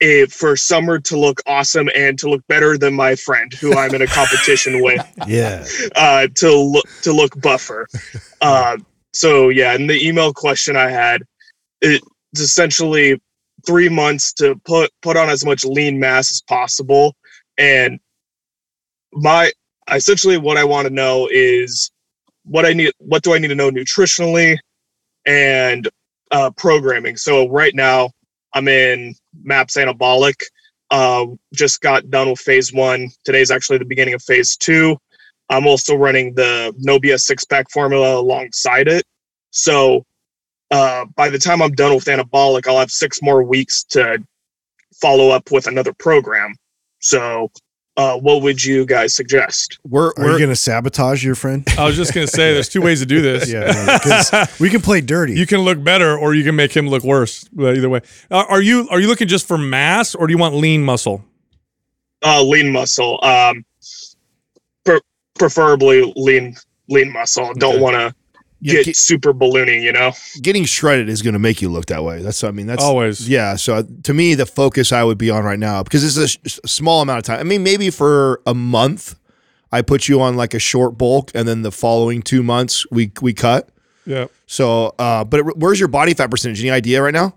if, for summer to look awesome and to look better than my friend who I'm in a competition with Yeah. uh, to, look, to look buffer? Uh, so, yeah, and the email question I had it's essentially three months to put, put on as much lean mass as possible. And my essentially what I want to know is what I need what do I need to know nutritionally and uh, programming. So right now I'm in MAPS Anabolic. Uh, just got done with phase one. Today's actually the beginning of phase two. I'm also running the No BS six pack formula alongside it. So uh, by the time I'm done with anabolic, I'll have six more weeks to follow up with another program. So, uh, what would you guys suggest? We're, Are you we're going to sabotage your friend? I was just gonna say, there's two ways to do this. Yeah, 'cause we can play dirty. You can look better, or you can make him look worse. Either way, uh, are you are you looking just for mass, or do you want lean muscle? Uh, lean muscle, um, pre- preferably lean lean muscle. Don't Okay. want to Yeah, get get- super ballooning, you know. getting shredded is going to make you look that way. That's I mean that's Always. yeah. So uh, to me, the focus I would be on right now because this is a sh- small amount of time. I mean, maybe for a month, I put you on like a short bulk, and then the following two months we we cut. Yeah. So, uh, but it, where's your body fat percentage? Any idea right now?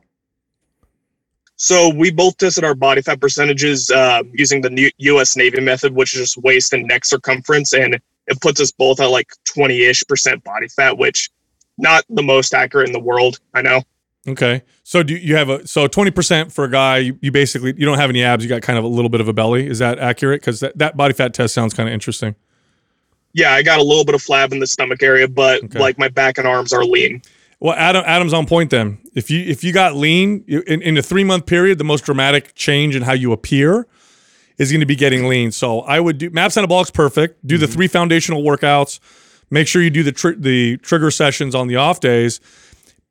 So we both tested our body fat percentages uh, using the new U.S. Navy method, which is just waist and neck circumference, and it puts us both at like twenty-ish percent body fat, which not the most accurate in the world. I know. Okay. So do you have a so twenty percent for a guy? You, you basically you don't have any abs. You got kind of a little bit of a belly. Is that accurate? Because that, that body fat test sounds kind of interesting. Yeah, I got a little bit of flab in the stomach area, but Okay. like my back and arms are lean. Well, Adam, Adam's on point then. If you if you got lean you, in, in a three month period, the most dramatic change in how you appear is going to be getting lean. So I would do Maps Anabolics perfect. Do the three foundational workouts. Make sure you do the tr- the trigger sessions on the off days.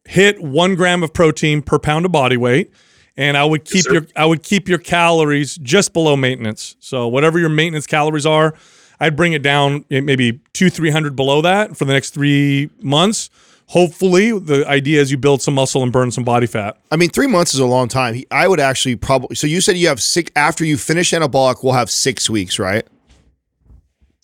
Hit one gram of protein per pound of body weight, and I would keep sir. your I would keep your calories just below maintenance. So whatever your maintenance calories are, I'd bring it down eh, maybe two three hundred below that for the next three months. Hopefully, the idea is you build some muscle and burn some body fat. I mean, three months is a long time. I would actually probably. So you said you have six after you finish anabolic, we'll have six weeks, right?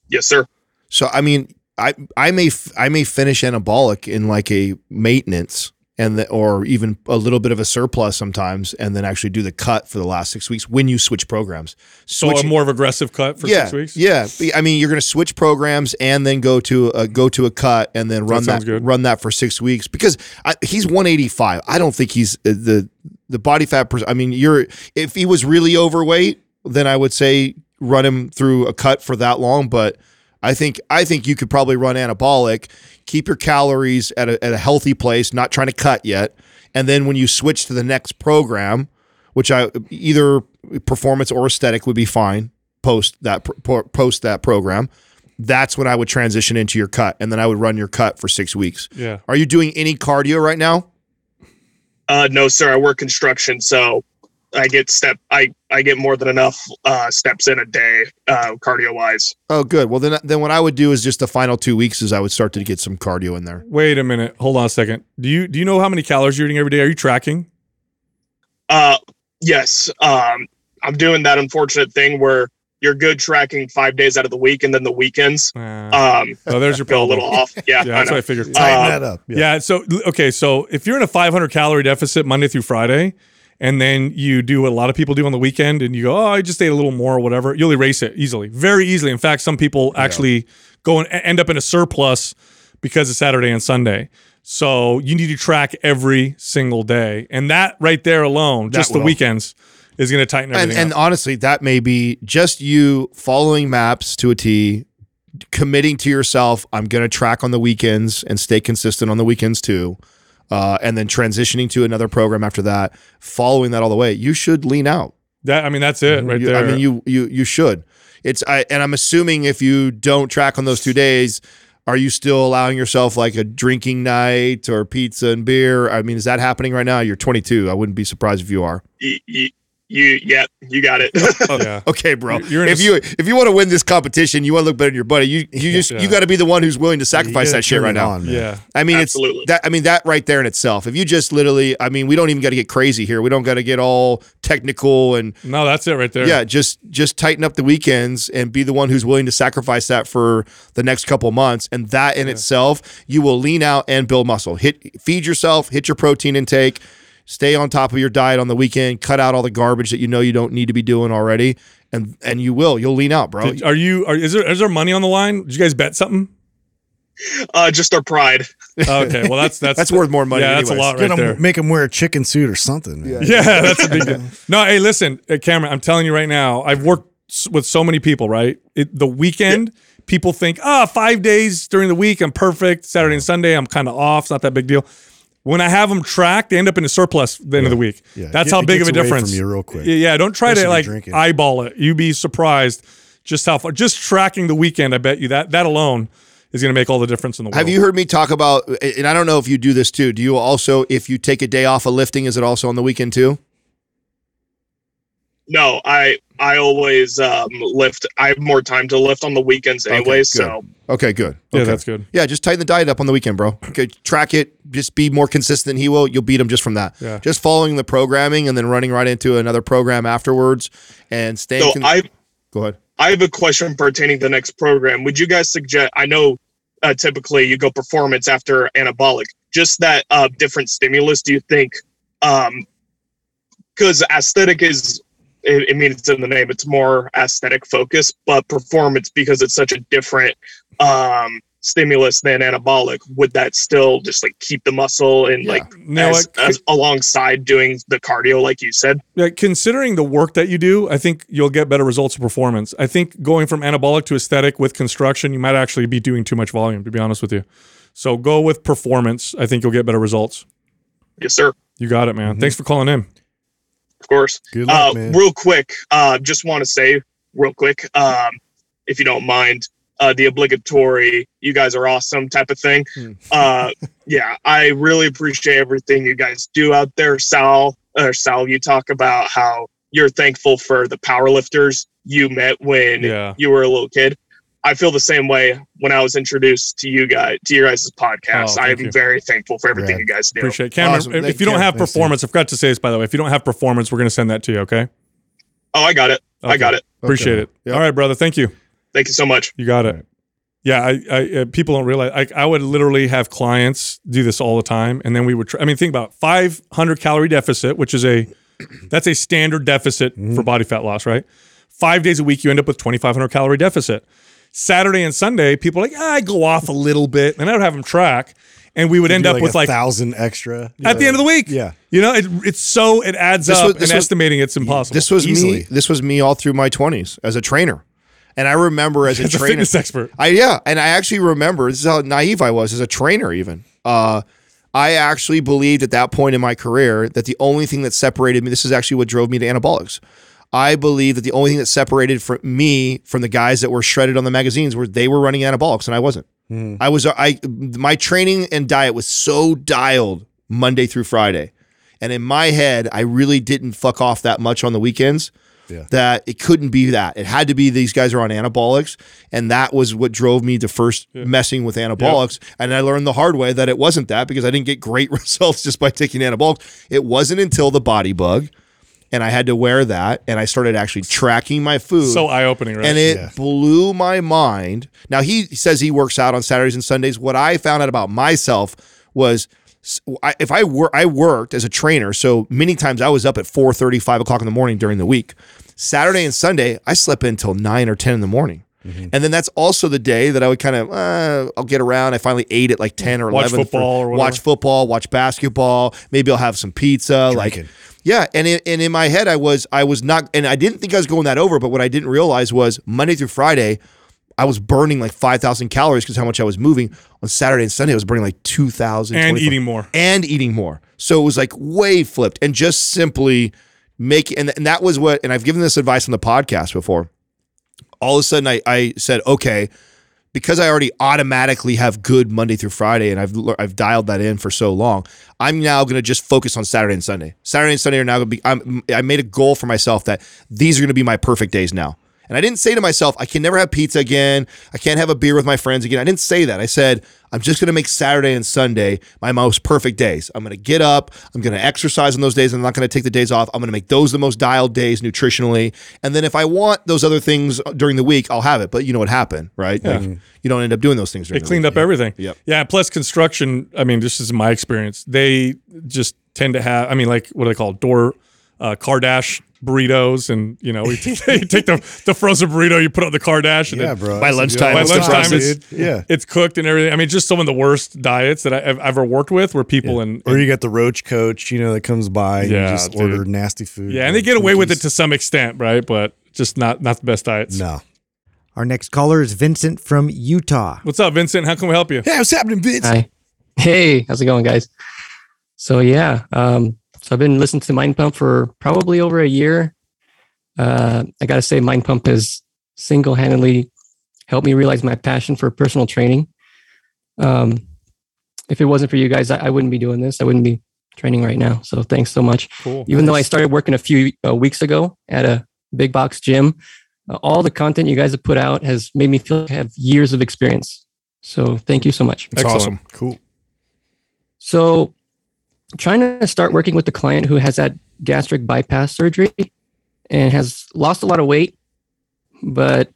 Yes, sir. So I mean, I I may I may finish anabolic in like a maintenance and the, or even a little bit of a surplus sometimes, and then actually do the cut for the last six weeks when you switch programs. So Switch- a more of aggressive cut for yeah, six weeks. yeah. I mean, you're going to switch programs and then go to a, go to a cut and then run sounds that, run that for six weeks because I, he's 185. I don't think he's uh, the the body fat. pers- I mean, you're if he was really overweight, then I would say run him through a cut for that long. But I think I think you could probably run anabolic, keep your calories at a, at a healthy place, not trying to cut yet, and then when you switch to the next program, which I either performance or aesthetic would be fine post that post that program. That's when I would transition into your cut, and then I would run your cut for six weeks. Yeah. Are you doing any cardio right now? Uh, no, sir. I work construction, so I get step. I I get more than enough uh, steps in a day, uh, cardio wise. Oh, good. Well, then then what I would do is just the final two weeks is I would start to get some cardio in there. Wait a minute. Hold on a second. Do you do you know how many calories you're eating every day? Are you tracking? Uh, yes. Um, I'm doing that unfortunate thing where you're good tracking five days out of the week, and then the weekends Uh, um, oh, there's your go a little off. Yeah, Yeah, that's know. what I figured. Tighten Uh, that up. Yeah. So okay. So if you're in a 500 calorie deficit Monday through Friday, and then you do what a lot of people do on the weekend, and you go, oh, I just ate a little more or whatever, you'll erase it easily, very easily. In fact, some people actually go and end up in a surplus because it's Saturday and Sunday. So you need to track every single day, and that right there alone, That just the weekends, is going to tighten And everything and up. honestly, that may be just you following maps to a T, committing to yourself. I'm going to track on the weekends and stay consistent on the weekends too. Uh, and then transitioning to another program after that, following that all the way, you should lean out. That I mean, that's it right You- there. I mean, you you you should. It's I and I'm assuming if you don't track on those two days, are you still allowing yourself like a drinking night or pizza and beer? I mean, is that happening right now? You're 22. I wouldn't be surprised if you are. You, you, you, yeah, you got it. Oh, yeah. Okay, bro. You're in if a- you if you want to win this competition, you want to look better than your buddy. You you just Yeah. you got to be the one who's willing to sacrifice You gotta that shit right it now. on, man. Yeah. I mean, Absolutely. it's that. I mean, that right there in itself. If you just literally, I mean, we don't even got to get crazy here. We don't got to get all technical and No, that's it right there. yeah, just just tighten up the weekends and be the one who's willing to sacrifice that for the next couple months. And that in itself, you will lean out and build muscle. Hit feed yourself, hit your protein intake, stay on top of your diet on the weekend, cut out all the garbage that you know you don't need to be doing already. And and you will. You'll lean out, bro. Did- are you? Are, is there is there money on the line? Did you guys bet something? uh, just our pride. Okay, well that's that's That's worth more money Yeah, that's a anyways. lot Get right 'em- there. make him wear a chicken suit or something. man. Yeah, that's a big deal. No, hey, listen, uh, Cameron, I'm telling you right now, I've worked with so many people, right? It, the weekend, people think, ah, five days during the week, I'm perfect. Saturday and Sunday, I'm kind of off. It's not that big deal. When I have them tracked, they end up in a surplus at the end of the week. Yeah, That's it- how it big of a away difference. from you real quick. Yeah, Yeah, don't try to like you're drinking. eyeball it. You'd be surprised just how far. Just tracking the weekend, I bet you that that alone is going to make all the difference in the world. Have you heard me talk about? And I don't know if you do this too. Do you also, if you take a day off of lifting, is it also on the weekend too? No, I I always um, lift. I have more time to lift on the weekends anyway. good. so Okay, good. Yeah, that's good. Yeah, just tighten the diet up on the weekend, bro. Okay, track it. Just be more consistent. He will. You'll beat him just from that. Yeah. Just following the programming and then running right into another program afterwards and staying. so con- I Go ahead. I have a question pertaining to the next program. Would you guys suggest? I know uh, typically you go performance after anabolic. Just that uh, different stimulus. Do you think? Because aesthetic is, it, it means it's in the name. It's more aesthetic focused, but performance because it's such a different um, stimulus than anabolic. Would that still just like keep the muscle and like No, as, I- as alongside doing the cardio, like you said? Yeah, considering the work that you do, I think you'll get better results of performance. I think going from anabolic to aesthetic with construction, you might actually be doing too much volume, to be honest with you. So go with performance. I think you'll get better results. Yes, sir. You got it, man. Thanks for calling in. Of course. Good luck, uh, man. Real quick, uh, just want to say real quick, um, if you don't mind, uh, the obligatory "you guys are awesome" type of thing. Hmm. Uh, yeah, I really appreciate everything you guys do out there, Sal. Or Sal, you talk about how you're thankful for the powerlifters you met when Yeah. you were a little kid. I feel the same way when I was introduced to you guys to your guys' podcast. Oh, I'm you. very thankful for everything Rad. you guys do. Appreciate it. Cameron, Awesome. if, Thank if you don't you. have Thanks, performance, I forgot to say this, by the way. If you don't have performance, we're going to send that to you, okay? Oh, I got it. I got it. Appreciate it. Yep. All right, brother. Thank you. Thank you so much. You got it. Yeah, I, I uh, people don't realize. I, I would literally have clients do this all the time, and then we would. Try, I mean, think about 500 calorie deficit, which is a that's a standard deficit for body fat loss, right? Five days a week, you end up with 2,500 calorie deficit. Saturday and Sunday, people are like, ah, I go off a little bit, and I would have them track, and we would end up like with a like thousand extra at the end of the week. Yeah. you know, it, it's so it adds This up, was- this and was- estimating it's impossible. This was Easily. me. This was me all through my twenties as a trainer, and I remember as a As a fitness expert. I yeah, and I actually remember this is how naive I was as a trainer. Even uh, I actually believed at that point in my career that the only thing that separated me. This is actually what drove me to anabolics. I believe that the only thing that separated from me from the guys that were shredded on the magazines were they were running anabolics and I wasn't. Hmm. I was uh, I my training and diet was so dialed Monday through Friday. And in my head, I really didn't fuck off that much on the weekends. Yeah. That it couldn't be that. It had to be these guys are on anabolics. And that was what drove me to first messing with anabolics. And I learned the hard way that it wasn't that because I didn't get great results just by taking anabolics. It wasn't until the BodyBugg and I had to wear that and I started actually tracking my food. so eye opening, right? And it Yeah. blew my mind. Now he says he works out on Saturdays and Sundays. What I found out about myself was s- I- if I wor- I worked as a trainer, so many times I was up at 4 5 o'clock in the morning during the week. Saturday and Sunday, I slept until 9 or 10 in the morning. Mm-hmm. And then that's also the day that I would kind of, uh, I'll get around. I finally ate at like 10 or Watch 11. for- football or whatever. Watch football, watch basketball. Maybe I'll have some pizza. Like, Drinking. Yeah, and in, and in my head, I was I was not, and I didn't think I was going that over. But what I didn't realize was Monday through Friday, I was burning like five thousand calories because how much I was moving. On Saturday and Sunday, I was burning like two thousand and eating more. and eating more. So it was like way flipped, and just simply make and, and that was what. And I've given this advice on the podcast before. All of a sudden, I I said, okay, because I already automatically have good Monday through Friday, and I've I've dialed that in for so long. I'm now going to just focus on Saturday and Sunday. Saturday and Sunday are now going to be. I'm, I made a goal for myself that these are going to be my perfect days now. And I didn't say to myself, I can never have pizza again. I can't have a beer with my friends again. I didn't say that. I said, I'm just going to make Saturday and Sunday my most perfect days. I'm going to get up. I'm going to exercise on those days. I'm not going to take the days off. I'm going to make those the most dialed days nutritionally. And then if I want those other things during the week, I'll have it. But you know what happened, right? Like, you don't end up doing those things. They During the cleaned week. up everything. Yep. Yeah. Plus construction. I mean, this is my experience. They just tend to have. I mean, like what do they call it? door uh, car dash burritos, and you know, we take, you take the the frozen burrito, you put on the car dash, and Yeah, bro. By lunchtime, by it's lunchtime it's yeah. it's cooked and everything. I mean, just some of the worst diets that I- I've ever worked with, where people in, Or you got the roach coach, you know, that comes by and Yeah, you just dude. order nasty food. yeah, and they like get away with it to some extent, right? But just not not the best diets. No. Our next caller is Vincent from Utah. What's up, Vincent? How can we help you? Yeah, what's happening, Vince? Hi. Hey, how's it going, guys? So yeah, um, so I've been listening to Mind Pump for probably over a year. Uh, I got to say, Mind Pump has single-handedly helped me realize my passion for personal training. Um, if it wasn't for you guys, I, I wouldn't be doing this. I wouldn't be training right now. So thanks so much. Cool. Even though I started working a few uh, weeks ago at a big box gym, uh, all the content you guys have put out has made me feel like I have years of experience. So thank you so much. It's Excellent. awesome. Cool. So, trying to start working with the client who has had gastric bypass surgery and has lost a lot of weight, but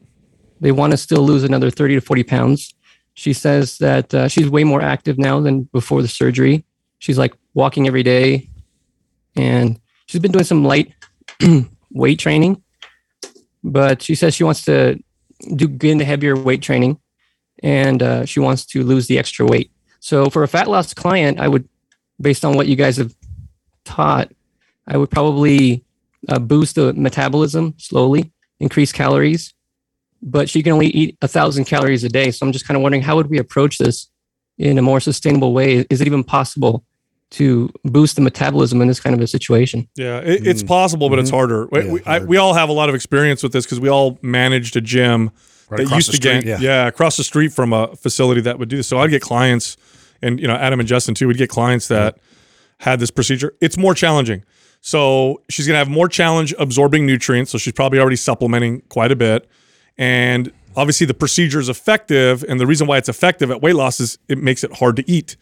they want to still lose another 30 to 40 pounds. She says that uh, she's way more active now than before the surgery. She's like walking every day and she's been doing some light weight training, but she says she wants to do get into heavier weight training and uh, she wants to lose the extra weight. So for a fat loss client, I would, based on what you guys have taught, I would probably uh, boost the metabolism slowly, increase calories, but she can only eat a thousand calories a day. So I'm just kind of wondering how would we approach this in a more sustainable way? Is it even possible to boost the metabolism in this kind of a situation? Yeah, it, it's Mm. possible, but it's Mm-hmm. harder. We, Yeah, we, I, we all have a lot of experience with this because we all managed a gym Right that used the to get street, yeah. across the street from a facility that would do this. So I'd get clients, and you know Adam and Justin too. We'd get clients that had this procedure. It's more challenging. So she's gonna have more challenge absorbing nutrients. So she's probably already supplementing quite a bit, and obviously the procedure is effective. And the reason why it's effective at weight loss is it makes it hard to eat.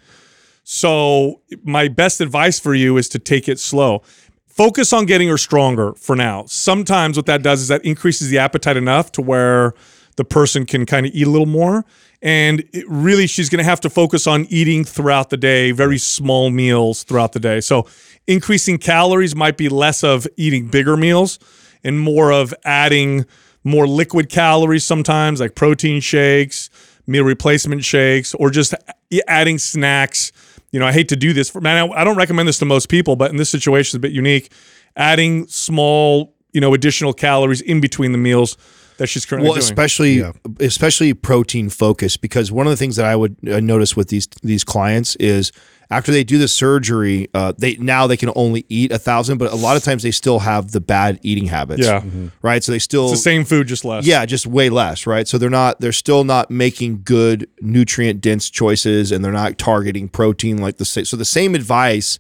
So my best advice for you is to take it slow. Focus on getting her stronger for now. Sometimes what that does is that increases the appetite enough to where the person can kind of eat a little more. And really, she's going to have to focus on eating throughout the day, very small meals throughout the day. So increasing calories might be less of eating bigger meals and more of adding more liquid calories sometimes, like protein shakes, meal replacement shakes, or just adding snacks. You know, I hate to do this for man. I I don't recommend this to most people, but in this situation, it's a bit unique. Adding small, you know, additional calories in between the meals that she's currently well, doing. especially Yeah. especially protein focused because one of the things that I would uh, notice with these these clients is after they do the surgery, uh, they now they can only eat a thousand, but a lot of times they still have the bad eating habits. Yeah. right. So they still it's the same food, just less. yeah, just way less, right? So they're not they're still not making good nutrient dense choices and they're not targeting protein like the sa- so the same advice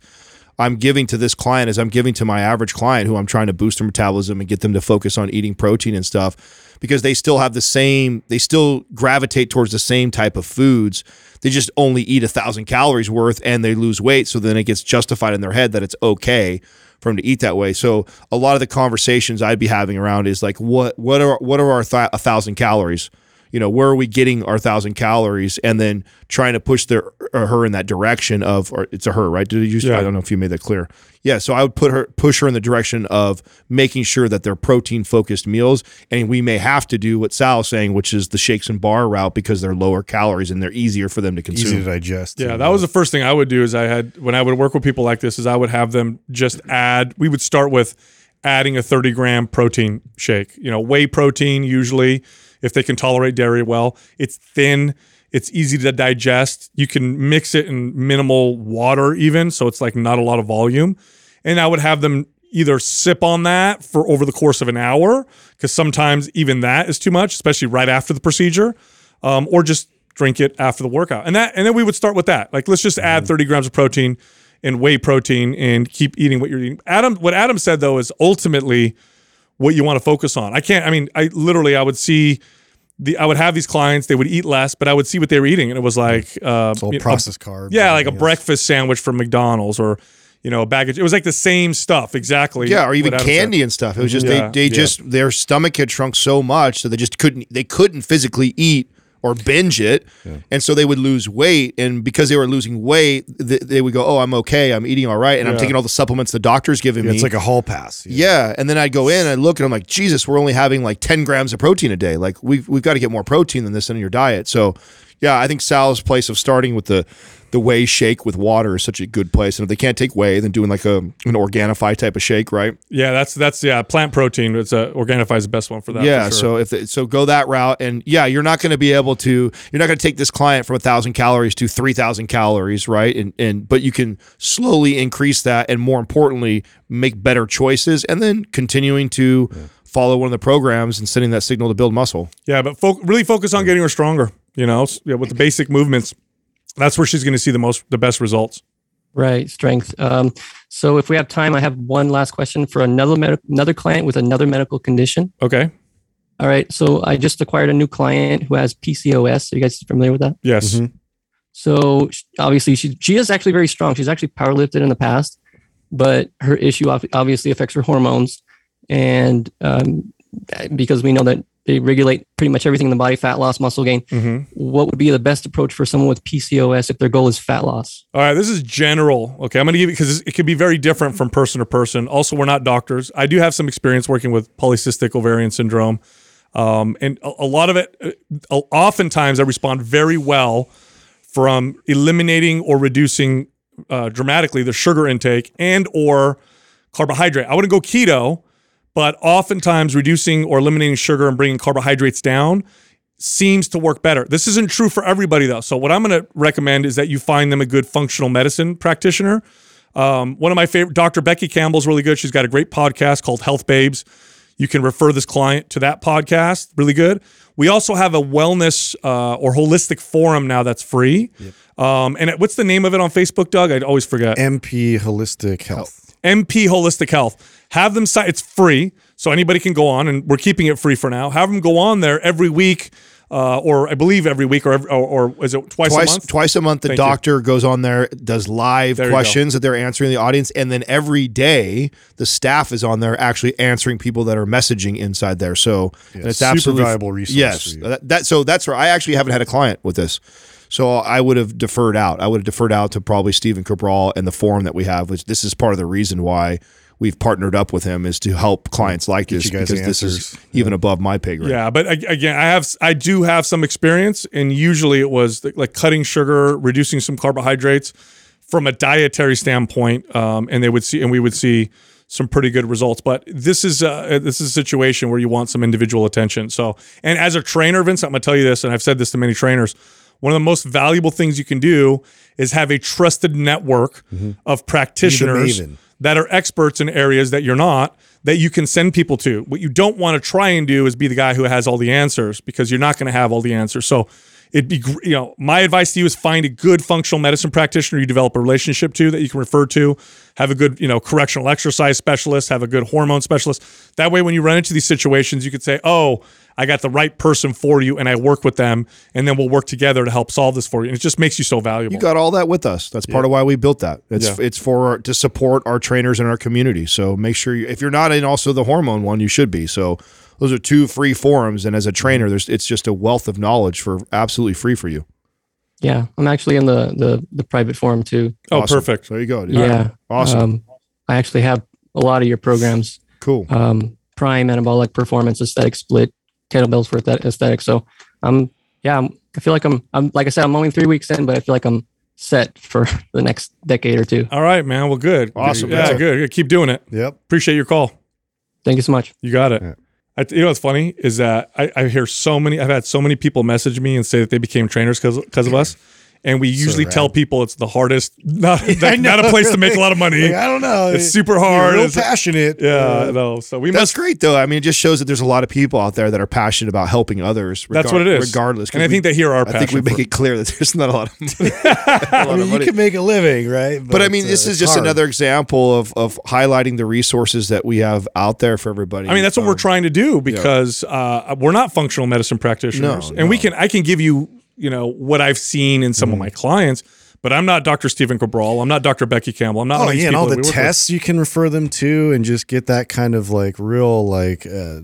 I'm giving to this client as I'm giving to my average client who I'm trying to boost their metabolism and get them to focus on eating protein and stuff because they still have the same they still gravitate towards the same type of foods. They just only eat a thousand calories worth and they lose weight. So then it gets justified in their head that it's okay for them to eat that way. So a lot of the conversations I'd be having around is like, what what are what are our a thousand calories? You know, where are we getting our thousand calories? And then trying to push their or her in that direction of, or it's a her, right? Did you? Yeah. I don't know if you made that clear. Yeah. So I would put her push her in the direction of making sure that they're protein focused meals, and we may have to do what Sal's saying, which is the shakes and bar route because they're lower calories and they're easier for them to Easy consume. to digest. Yeah, and, that was uh, the first thing I would do is I had when I would work with people like this is I would have them just add we would start with adding a 30 gram protein shake. You know, whey protein usually if they can tolerate dairy well. It's thin, it's easy to digest. You can mix it in minimal water even, so it's like not a lot of volume. And I would have them either sip on that for over the course of an hour because sometimes even that is too much, especially right after the procedure, um, or just drink it after the workout. And that, and then we would start with that. Like, let's just add 30 grams of protein and whey protein and keep eating what you're eating. Adam, what Adam said though is ultimately what you want to focus on. I can't. I mean, I literally I would see the I would have these clients. They would eat less, but I would see what they were eating, and it was like uh, it's all you know, processed carbs. yeah, like a everything breakfast sandwich from McDonald's or you know a baggage. It was like the same stuff exactly. Yeah, or even what Adam said. candy and stuff. It was just Yeah. they they just their stomach had shrunk so much so they just couldn't they couldn't physically eat or binge it, and so they would lose weight. And because they were losing weight, th- they would go, "Oh, I'm okay. I'm eating all right, and I'm taking all the supplements the doctor's giving Yeah, me." it's like a hall pass. yeah, and then I'd go in and I'd look and I'm like, Jesus, we're only having like 10 grams of protein a day. Like we've we've got to get more protein than this in your diet. So yeah, I think Sal's place of starting with the the whey shake with water is such a good place. And if they can't take whey, then doing like a an Organifi type of shake, right? Yeah, that's that's yeah, plant protein. It's a Organifi is the best one for that. for yeah. sure. So if they, so, go that route, and yeah, you're not going to be able to. You're not going to take this client from a thousand calories to three thousand calories, right? And and but you can slowly increase that, and more importantly, make better choices, and then continuing to follow one of the programs and sending that signal to build muscle. Yeah, but fo- really focus on getting her stronger. You know, yeah, with the basic movements, that's where she's going to see the most, the best results. Right, strength. Um, so if we have time, I have one last question for another med- another client with another medical condition. Okay. All right. So I just acquired a new client who has PCOS. Are you guys familiar with that? Yes. Mhm. So sh- obviously she she is actually very strong. She's actually powerlifted in the past, but her issue obviously affects her hormones, and um, because we know that they regulate pretty much everything in the body: fat loss, muscle gain. hmm What would be the best approach for someone with PCOS if their goal is fat loss? All right. This is general. Okay. I'm going to give you because it could be very different from person to person. Also, we're not doctors. I do have some experience working with polycystic ovarian syndrome. Um, and a, a lot of it, uh, oftentimes, I respond very well from eliminating or reducing uh, dramatically the sugar intake and or carbohydrate. I wouldn't go keto, but oftentimes reducing or eliminating sugar and bringing carbohydrates down seems to work better. This isn't true for everybody though. So what I'm going to recommend is that you find them a good functional medicine practitioner. Um, one of my favorite, Dr. Becky Campbell's really good. She's got a great podcast called Health Babes. You can refer this client to that podcast. Really good. We also have a wellness uh, or holistic forum now that's free. Um, and it- what's the name of it on Facebook, Doug? I always forget. MP Holistic Health. MP Holistic Health. Have them site. It's free, so anybody can go on, and we're keeping it free for now. Have them go on there every week, uh, or I believe every week, or every, or, or is it twice, a twice month? twice a month the Thank you. doctor goes on there does live There questions that they're answering the audience and then every day the staff is on there actually answering people that are messaging inside there so and it's super absolutely valuable resource yes for you. that, that so that's where i actually haven't had a client with this so i would have deferred out i would have deferred out to probably stephen cabral and the forum that we have which this is part of the reason why we've partnered up with him is to help clients like Get this you guys because this is answers. even above my pay grade Yeah, but again, I have I do have some experience, and usually it was like cutting sugar, reducing some carbohydrates from a dietary standpoint, um, and they would see and we would see some pretty good results. But this is uh, this is a situation where you want some individual attention. So, and as a trainer, Vince, I'm gonna tell you this, and I've said this to many trainers. One of the most valuable things you can do is have a trusted network of practitioners maven. That are experts in areas that you're not that you can send people to. What you don't want to try and do is be the guy who has all the answers because you're not going to have all the answers. So it'd be you know my advice to you is find a good functional medicine practitioner you develop a relationship to that you can refer to have a good you know correctional exercise specialist have a good hormone specialist that way when you run into these situations you could say oh i got the right person for you and i work with them and then we'll work together to help solve this for you and it just makes you so valuable You got all that with us. That's part of why we built that. It's Yeah. it's for to support our trainers in our community. So make sure you, if you're not in also the hormone one, you should be. So those are two free forums, and as a trainer, there's it's just a wealth of knowledge for absolutely free for you. Yeah, I'm actually in the the, the private forum too. oh Awesome. perfect There you go. dude. Yeah, Awesome. Um, I actually have a lot of your programs. cool. Um, Prime, Anabolic Performance, Aesthetic Split, Kettlebells for Aesthet- Aesthetics. So I'm yeah, I'm, I feel like I'm I'm like I said, I'm only three weeks in, but I feel like I'm set for the next decade or two. all right man well good Awesome. yeah Yeah. good keep doing it Yep. appreciate your call Thank you so much. You got it. Yeah. I, you know what's funny is that I, I hear so many. I've had so many people message me and say that they became trainers because because of us, and we usually rad. tell people it's the hardest, not I that, not a place to make a lot of money. Like, I don't know. It's super hard. You're hard. real It's- passionate. yeah, Uh, no. So we That's must. great though. I mean, it just shows that there's a lot of people out there that are passionate about helping others. That's what it is, regardless. and I we- think they hear our passion. I think we make for- it clear that there's not a lot of money. lot I of mean, you money. can make a living, right? But I mean, uh, this is just hard. another example of of highlighting the resources that we have out there for everybody. I mean, that's what we're Um, trying to do because uh, we're not functional medicine practitioners, No, and we can. I can give you, you know, what I've seen in some of my clients, but I'm not Dr. Stephen Cabral. I'm not Dr. Becky Campbell. I'm not. Oh yeah, and all the we with. tests you can refer them to, and just get that kind of like real like, uh,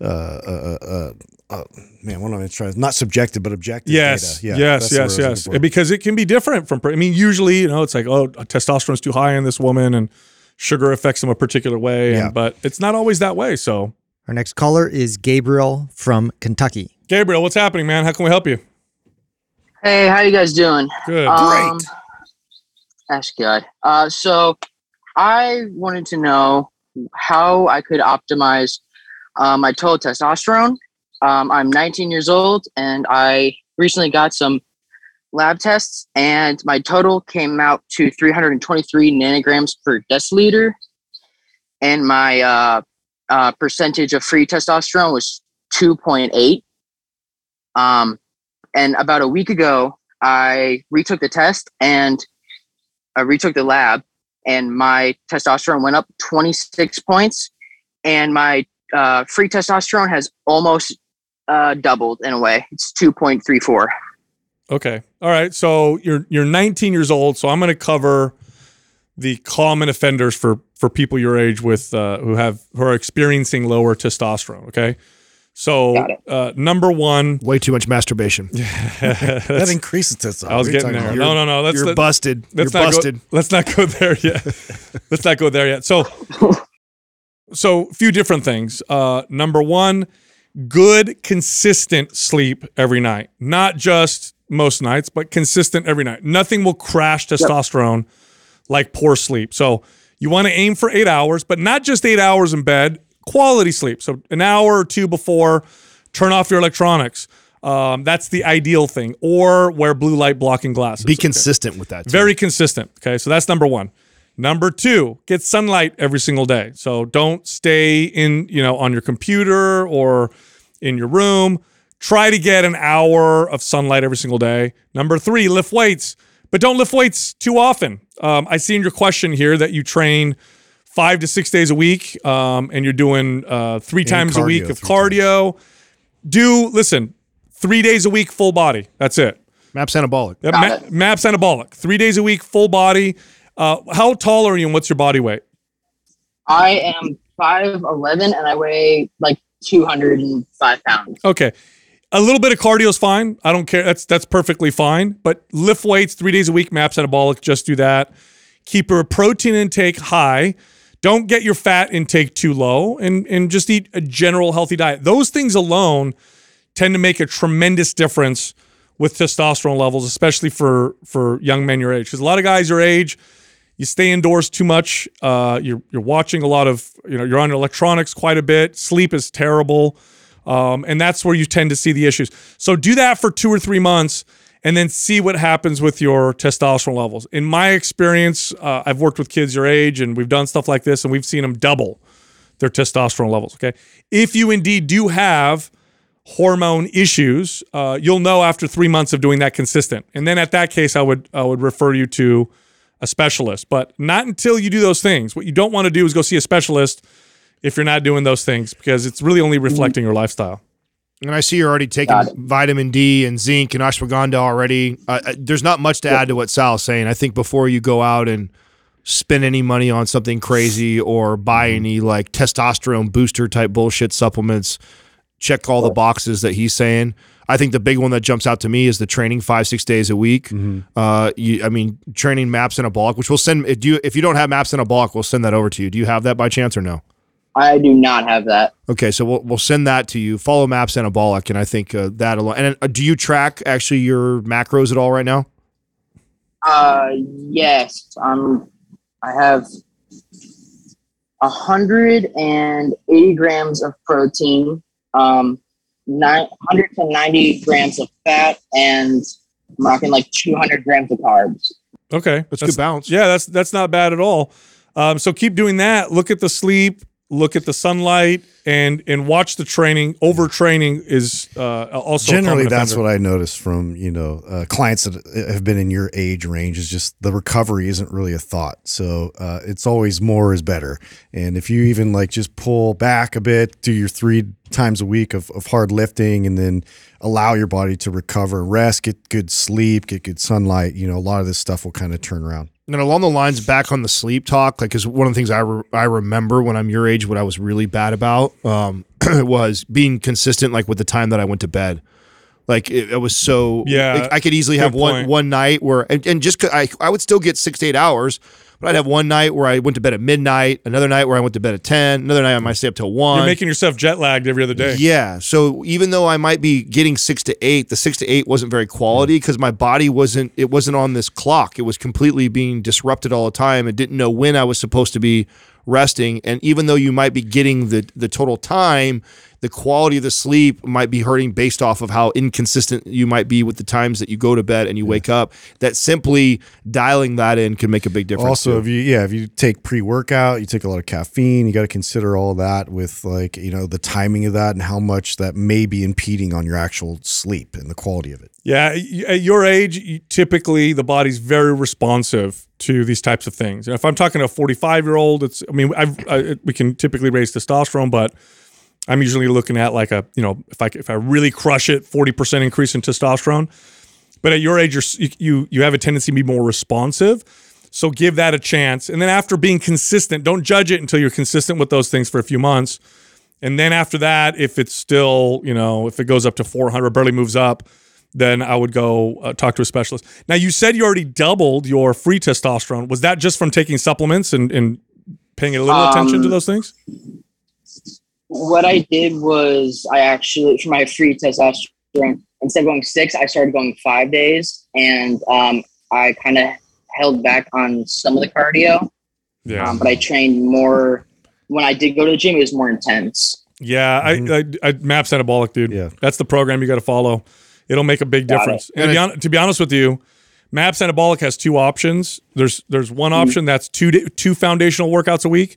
uh, uh, uh, uh, man, what am I trying? Not subjective, but objective. Yes, data. Yeah, yes, that's the word I yes, yes. looking. Because it can be different from. I mean, usually, you know, it's like, oh, testosterone's too high in this woman, and sugar affects them a particular way, and, Yeah. but it's not always that way. So, Our next caller is Gabriel from Kentucky. Gabriel, what's happening, man? How can we help you? Hey, how you guys doing? Good. Um, Ask God. Uh, so I wanted to know how I could optimize uh, my total testosterone. Um, I'm 19 years old, and I recently got some lab tests, and my total came out to 323 nanograms per deciliter, and my uh, uh, percentage of free testosterone was 2.8. Um, and about a week ago, I retook the test and I retook the lab, and my testosterone went up 26 points, and my uh, free testosterone has almost uh, doubled in a way. It's 2.34. Okay. All right. So you're you're 19 years old. So I'm going to cover the common offenders for for people your age with uh, who have who are experiencing lower testosterone. Okay. So uh, number one, Way too much masturbation. That increases testosterone. I was What are getting there. No, no, no. Let's You're let, busted. You're busted. Go, let's not go there yet. let's not go there yet. So, so a few different things. Uh, number one, good consistent sleep every night, not just most nights, but consistent every night. Nothing will crash testosterone like poor sleep. So you want to aim for eight hours, but not just eight hours in bed. Quality sleep. So an hour or two before, turn off your electronics. Um, that's the ideal thing. Or wear blue light blocking glasses. Be Okay. consistent with that. Too. Very consistent. Okay. So that's number one. Number two, get sunlight every single day. So don't stay in, you know, on your computer or in your room. Try to get an hour of sunlight every single day. Number three, lift weights, but don't lift weights too often. Um, I see in your question here that you train five to six days a week um, and you're doing uh, three times a week of three times. cardio. Do, listen, three days a week, full body. That's it. Maps anabolic. Yeah, Got ma- it. MAPS anabolic, three days a week, full body. Uh, how tall are you and what's your body weight? I am 5'11 and I weigh like 205 pounds. Okay. A little bit of cardio is fine. I don't care. That's that's perfectly fine. But lift weights three days a week, MAPS anabolic, just do that. Keep your protein intake high. Don't get your fat intake too low and, and just eat a general healthy diet. Those things alone tend to make a tremendous difference with testosterone levels, especially for for young men your age. Because a lot of guys your age, you stay indoors too much. Uh, you're you're watching a lot of you know you're on electronics quite a bit. Sleep is terrible, um, and that's where you tend to see the issues. So do that for two or three months, and then see what happens with your testosterone levels. In my experience, uh, I've worked with kids your age, and we've done stuff like this, and we've seen them double their testosterone levels. Okay, if you indeed do have hormone issues, uh, you'll know after three months of doing that consistent. And then at that case, I would I would refer you to a specialist, but not until you do those things. What you don't want to do is go see a specialist if you're not doing those things because it's really only reflecting your lifestyle. And I see you're already taking vitamin D and zinc and ashwagandha already. Uh, uh, there's not much to add to what Sal's saying. I think before you go out and spend any money on something crazy or buy any like testosterone booster type bullshit supplements, check all the boxes that he's saying. I think the big one that jumps out to me is the training five six days a week. Uh, you, I mean, training MAPS Anabolic, which we'll send. If you if you don't have MAPS Anabolic, we'll send that over to you. Do you have that by chance or no? I do not have that. Okay, so we'll we'll send that to you. Follow Maps Anabolic, and I think uh, that alone. And uh, do you track actually your macros at all right now? Uh, yes, um, I have a hundred and eighty grams of protein, um, nine hundred to ninety grams of fat, and I'm rocking like two hundred grams of carbs. Okay, That's, good balance. Yeah, that's that's not bad at all. Um, so keep doing that. Look at the sleep. Look at the sunlight, and and watch the training. Overtraining is uh, also Generally, that's what I noticed from you know uh, clients that have been in your age range is just the recovery isn't really a thought. So uh, it's always more is better. And if you even like just pull back a bit, do your three times a week of, of hard lifting, and then allow your body to recover, rest, get good sleep, get good sunlight. You know, a lot of this stuff will kind of turn around. And along the lines, back on the sleep talk, like, because one of the things I re- I remember when I'm your age, what I was really bad about um, was being consistent, like with the time that I went to bed. Like it, it was so Yeah, like, I could easily have one point. one night where and, and just I I would still get six to eight hours, but I'd have one night where I went to bed at midnight, another night where I went to bed at ten, another night I might stay up till one. You're making yourself jet lagged every other day. Yeah. So even though I might be getting six to eight, the six to eight wasn't very quality mm. because my body wasn't it wasn't on this clock. It was completely being disrupted all the time and didn't know when I was supposed to be resting. And even though you might be getting the the total time, the quality of the sleep might be hurting based off of how inconsistent you might be with the times that you go to bed and you wake up. That simply dialing that in can make a big difference. Also, too. if you yeah, if you take pre workout, you take a lot of caffeine. You got to consider all that with like you know the timing of that and how much that may be impeding on your actual sleep and the quality of it. Yeah, at your age, typically the body's very responsive to these types of things. And if I'm talking to a 45 year old, it's I mean I've, I, we can typically raise testosterone, but I'm usually looking at like a you know if I if I really crush it, 40 percent increase in testosterone. But at your age, you're, you you you have a tendency to be more responsive. So give that a chance, and then after being consistent, don't judge it until you're consistent with those things for a few months. And then after that, if it's still, you know, if it goes up to 400, barely moves up, then I would go uh, talk to a specialist. Now, you said you already doubled your free testosterone. Was that just from taking supplements and, and paying a little attention to Um, those things? What I did was I actually for my free testosterone instead of going six, I started going five days, and um, I kind of held back on some of the cardio, Yeah. um, but I trained more. When I did go to the gym, it was more intense. yeah. I, I, I, MAPS anabolic, dude. Yeah. That's the program you got to follow. It'll make a big Got difference. And to be, hon- to be honest with you, MAPS anabolic has two options. There's there's one option that's two two foundational workouts a week,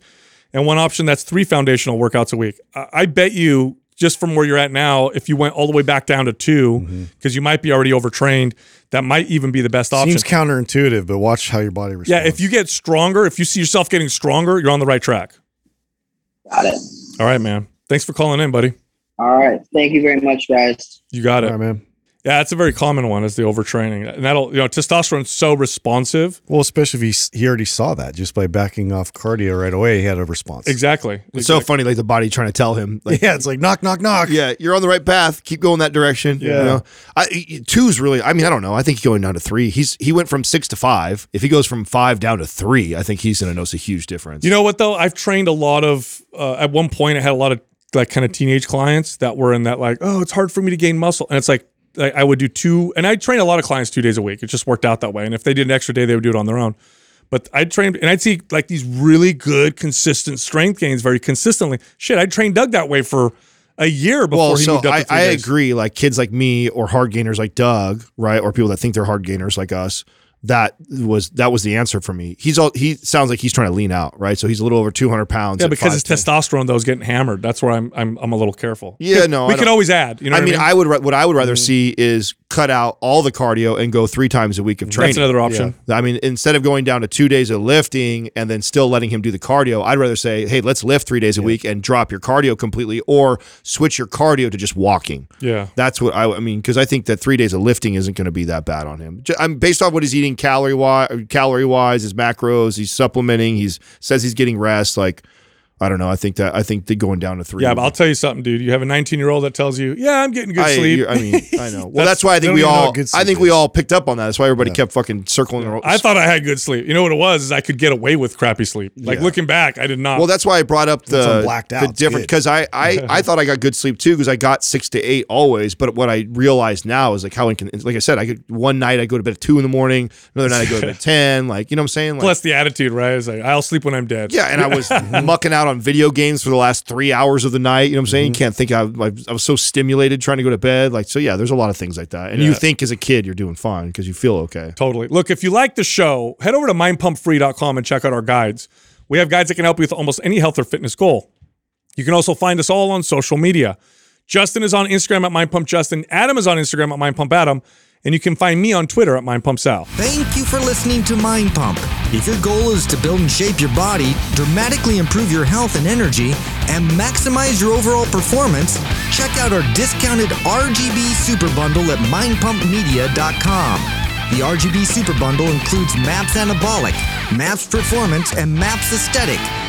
and one option that's three foundational workouts a week. I, I bet you just from where you're at now, if you went all the way back down to two, mm-hmm. because you might be already overtrained, that might even be the best option. Seems counterintuitive, but watch how your body responds. yeah, if you get stronger, if you see yourself getting stronger, you're on the right track. Got it. All right, man. Thanks for calling in, buddy. All right. Thank you very much, guys. You got it. All right, man. Yeah, it's a very common one is the overtraining. And that'll, you know, testosterone's so responsive. Well, especially if he he already saw that just by backing off cardio right away, he had a response. Exactly. it's so funny, like the body trying to tell him, like, Yeah, it's like knock, knock, knock. yeah, you're on the right path. Keep going that direction. You Yeah. know? I, two's really. I mean, I don't know. I think he's going down to three. He's he went from six to five. If he goes from five down to three, I think he's going to notice a huge difference. You know what though? I've trained a lot of. Uh, at one point, I had a lot of like kind of teenage clients that were in that like, oh, it's hard for me to gain muscle, and it's like I, I would do two, and I train a lot of clients two days a week. It just worked out that way, and if they did an extra day, they would do it on their own. But I trained, and I'd see like these really good, consistent strength gains very consistently. Shit, I trained Doug that way for a year before well, he so moved up. I, I days. agree. Like kids like me or hard gainers like Doug, right, or people that think they're hard gainers like us. That was that was the answer for me. He's all he sounds like he's trying to lean out, right? So he's a little over two hundred pounds. Yeah, because his 5'10". testosterone though is getting hammered. That's where I'm I'm I'm a little careful. Yeah, no, we I could always add. You know, I what mean, I would what I would Mm-hmm. rather see is cut out all the cardio and go three times a week of training. that's another option. I mean, instead of going down to two days of lifting and then still letting him do the cardio, I'd rather say, hey, let's lift three days a week and drop your cardio completely, or switch your cardio to just walking. Yeah. That's what I, I mean, because I think that three days of lifting isn't going to be that bad on him. I'm based off what he's eating calorie wise, calorie wise, his macros. He's supplementing. He's says he's getting rest. Like, I don't know. I think that I think the going down to three. Yeah, but I'll tell you something, dude. You have a 19 year old that tells you, "Yeah, I'm getting good I, sleep." I mean, I know. Well, That's- that's, why I think we all. I sleep think we all picked up on that. That's why everybody kept fucking circling. the I thought I had good sleep. You know what it was? Is I could get away with crappy sleep. Like Yeah. looking back, I did not. Well, that's why I brought up the on blacked out. the different because I I, I thought I got good sleep too because I got six to eight always. But what I realized now is like how incon- like I said, I could one night I go to bed at two in the morning, another night I go to bed at ten. Like you know what I'm saying? Like, Plus the attitude, right? It's like I'll sleep when I'm dead. yeah, and I was mucking out on video games for the last three hours of the night. You know what I'm saying? You can't think I, I, I was so stimulated trying to go to bed. Like so, yeah. There's a lot of things like that, and you think as a kid you're doing fine because you feel okay. Totally. Look, if you like the show, head over to mindpumpfree.com and check out our guides. We have guides that can help you with almost any health or fitness goal. You can also find us all on social media. Justin is on Instagram at mindpumpjustin. Adam is on Instagram at mindpumpadam. And you can find me on Twitter at mindpumpsal. Thank you for listening to Mind Pump. If your goal is to build and shape your body, dramatically improve your health and energy, and maximize your overall performance, check out our discounted RGB Super Bundle at mindpumpmedia.com. The RGB Super Bundle includes MAPS Anabolic, MAPS Performance, and MAPS Aesthetic.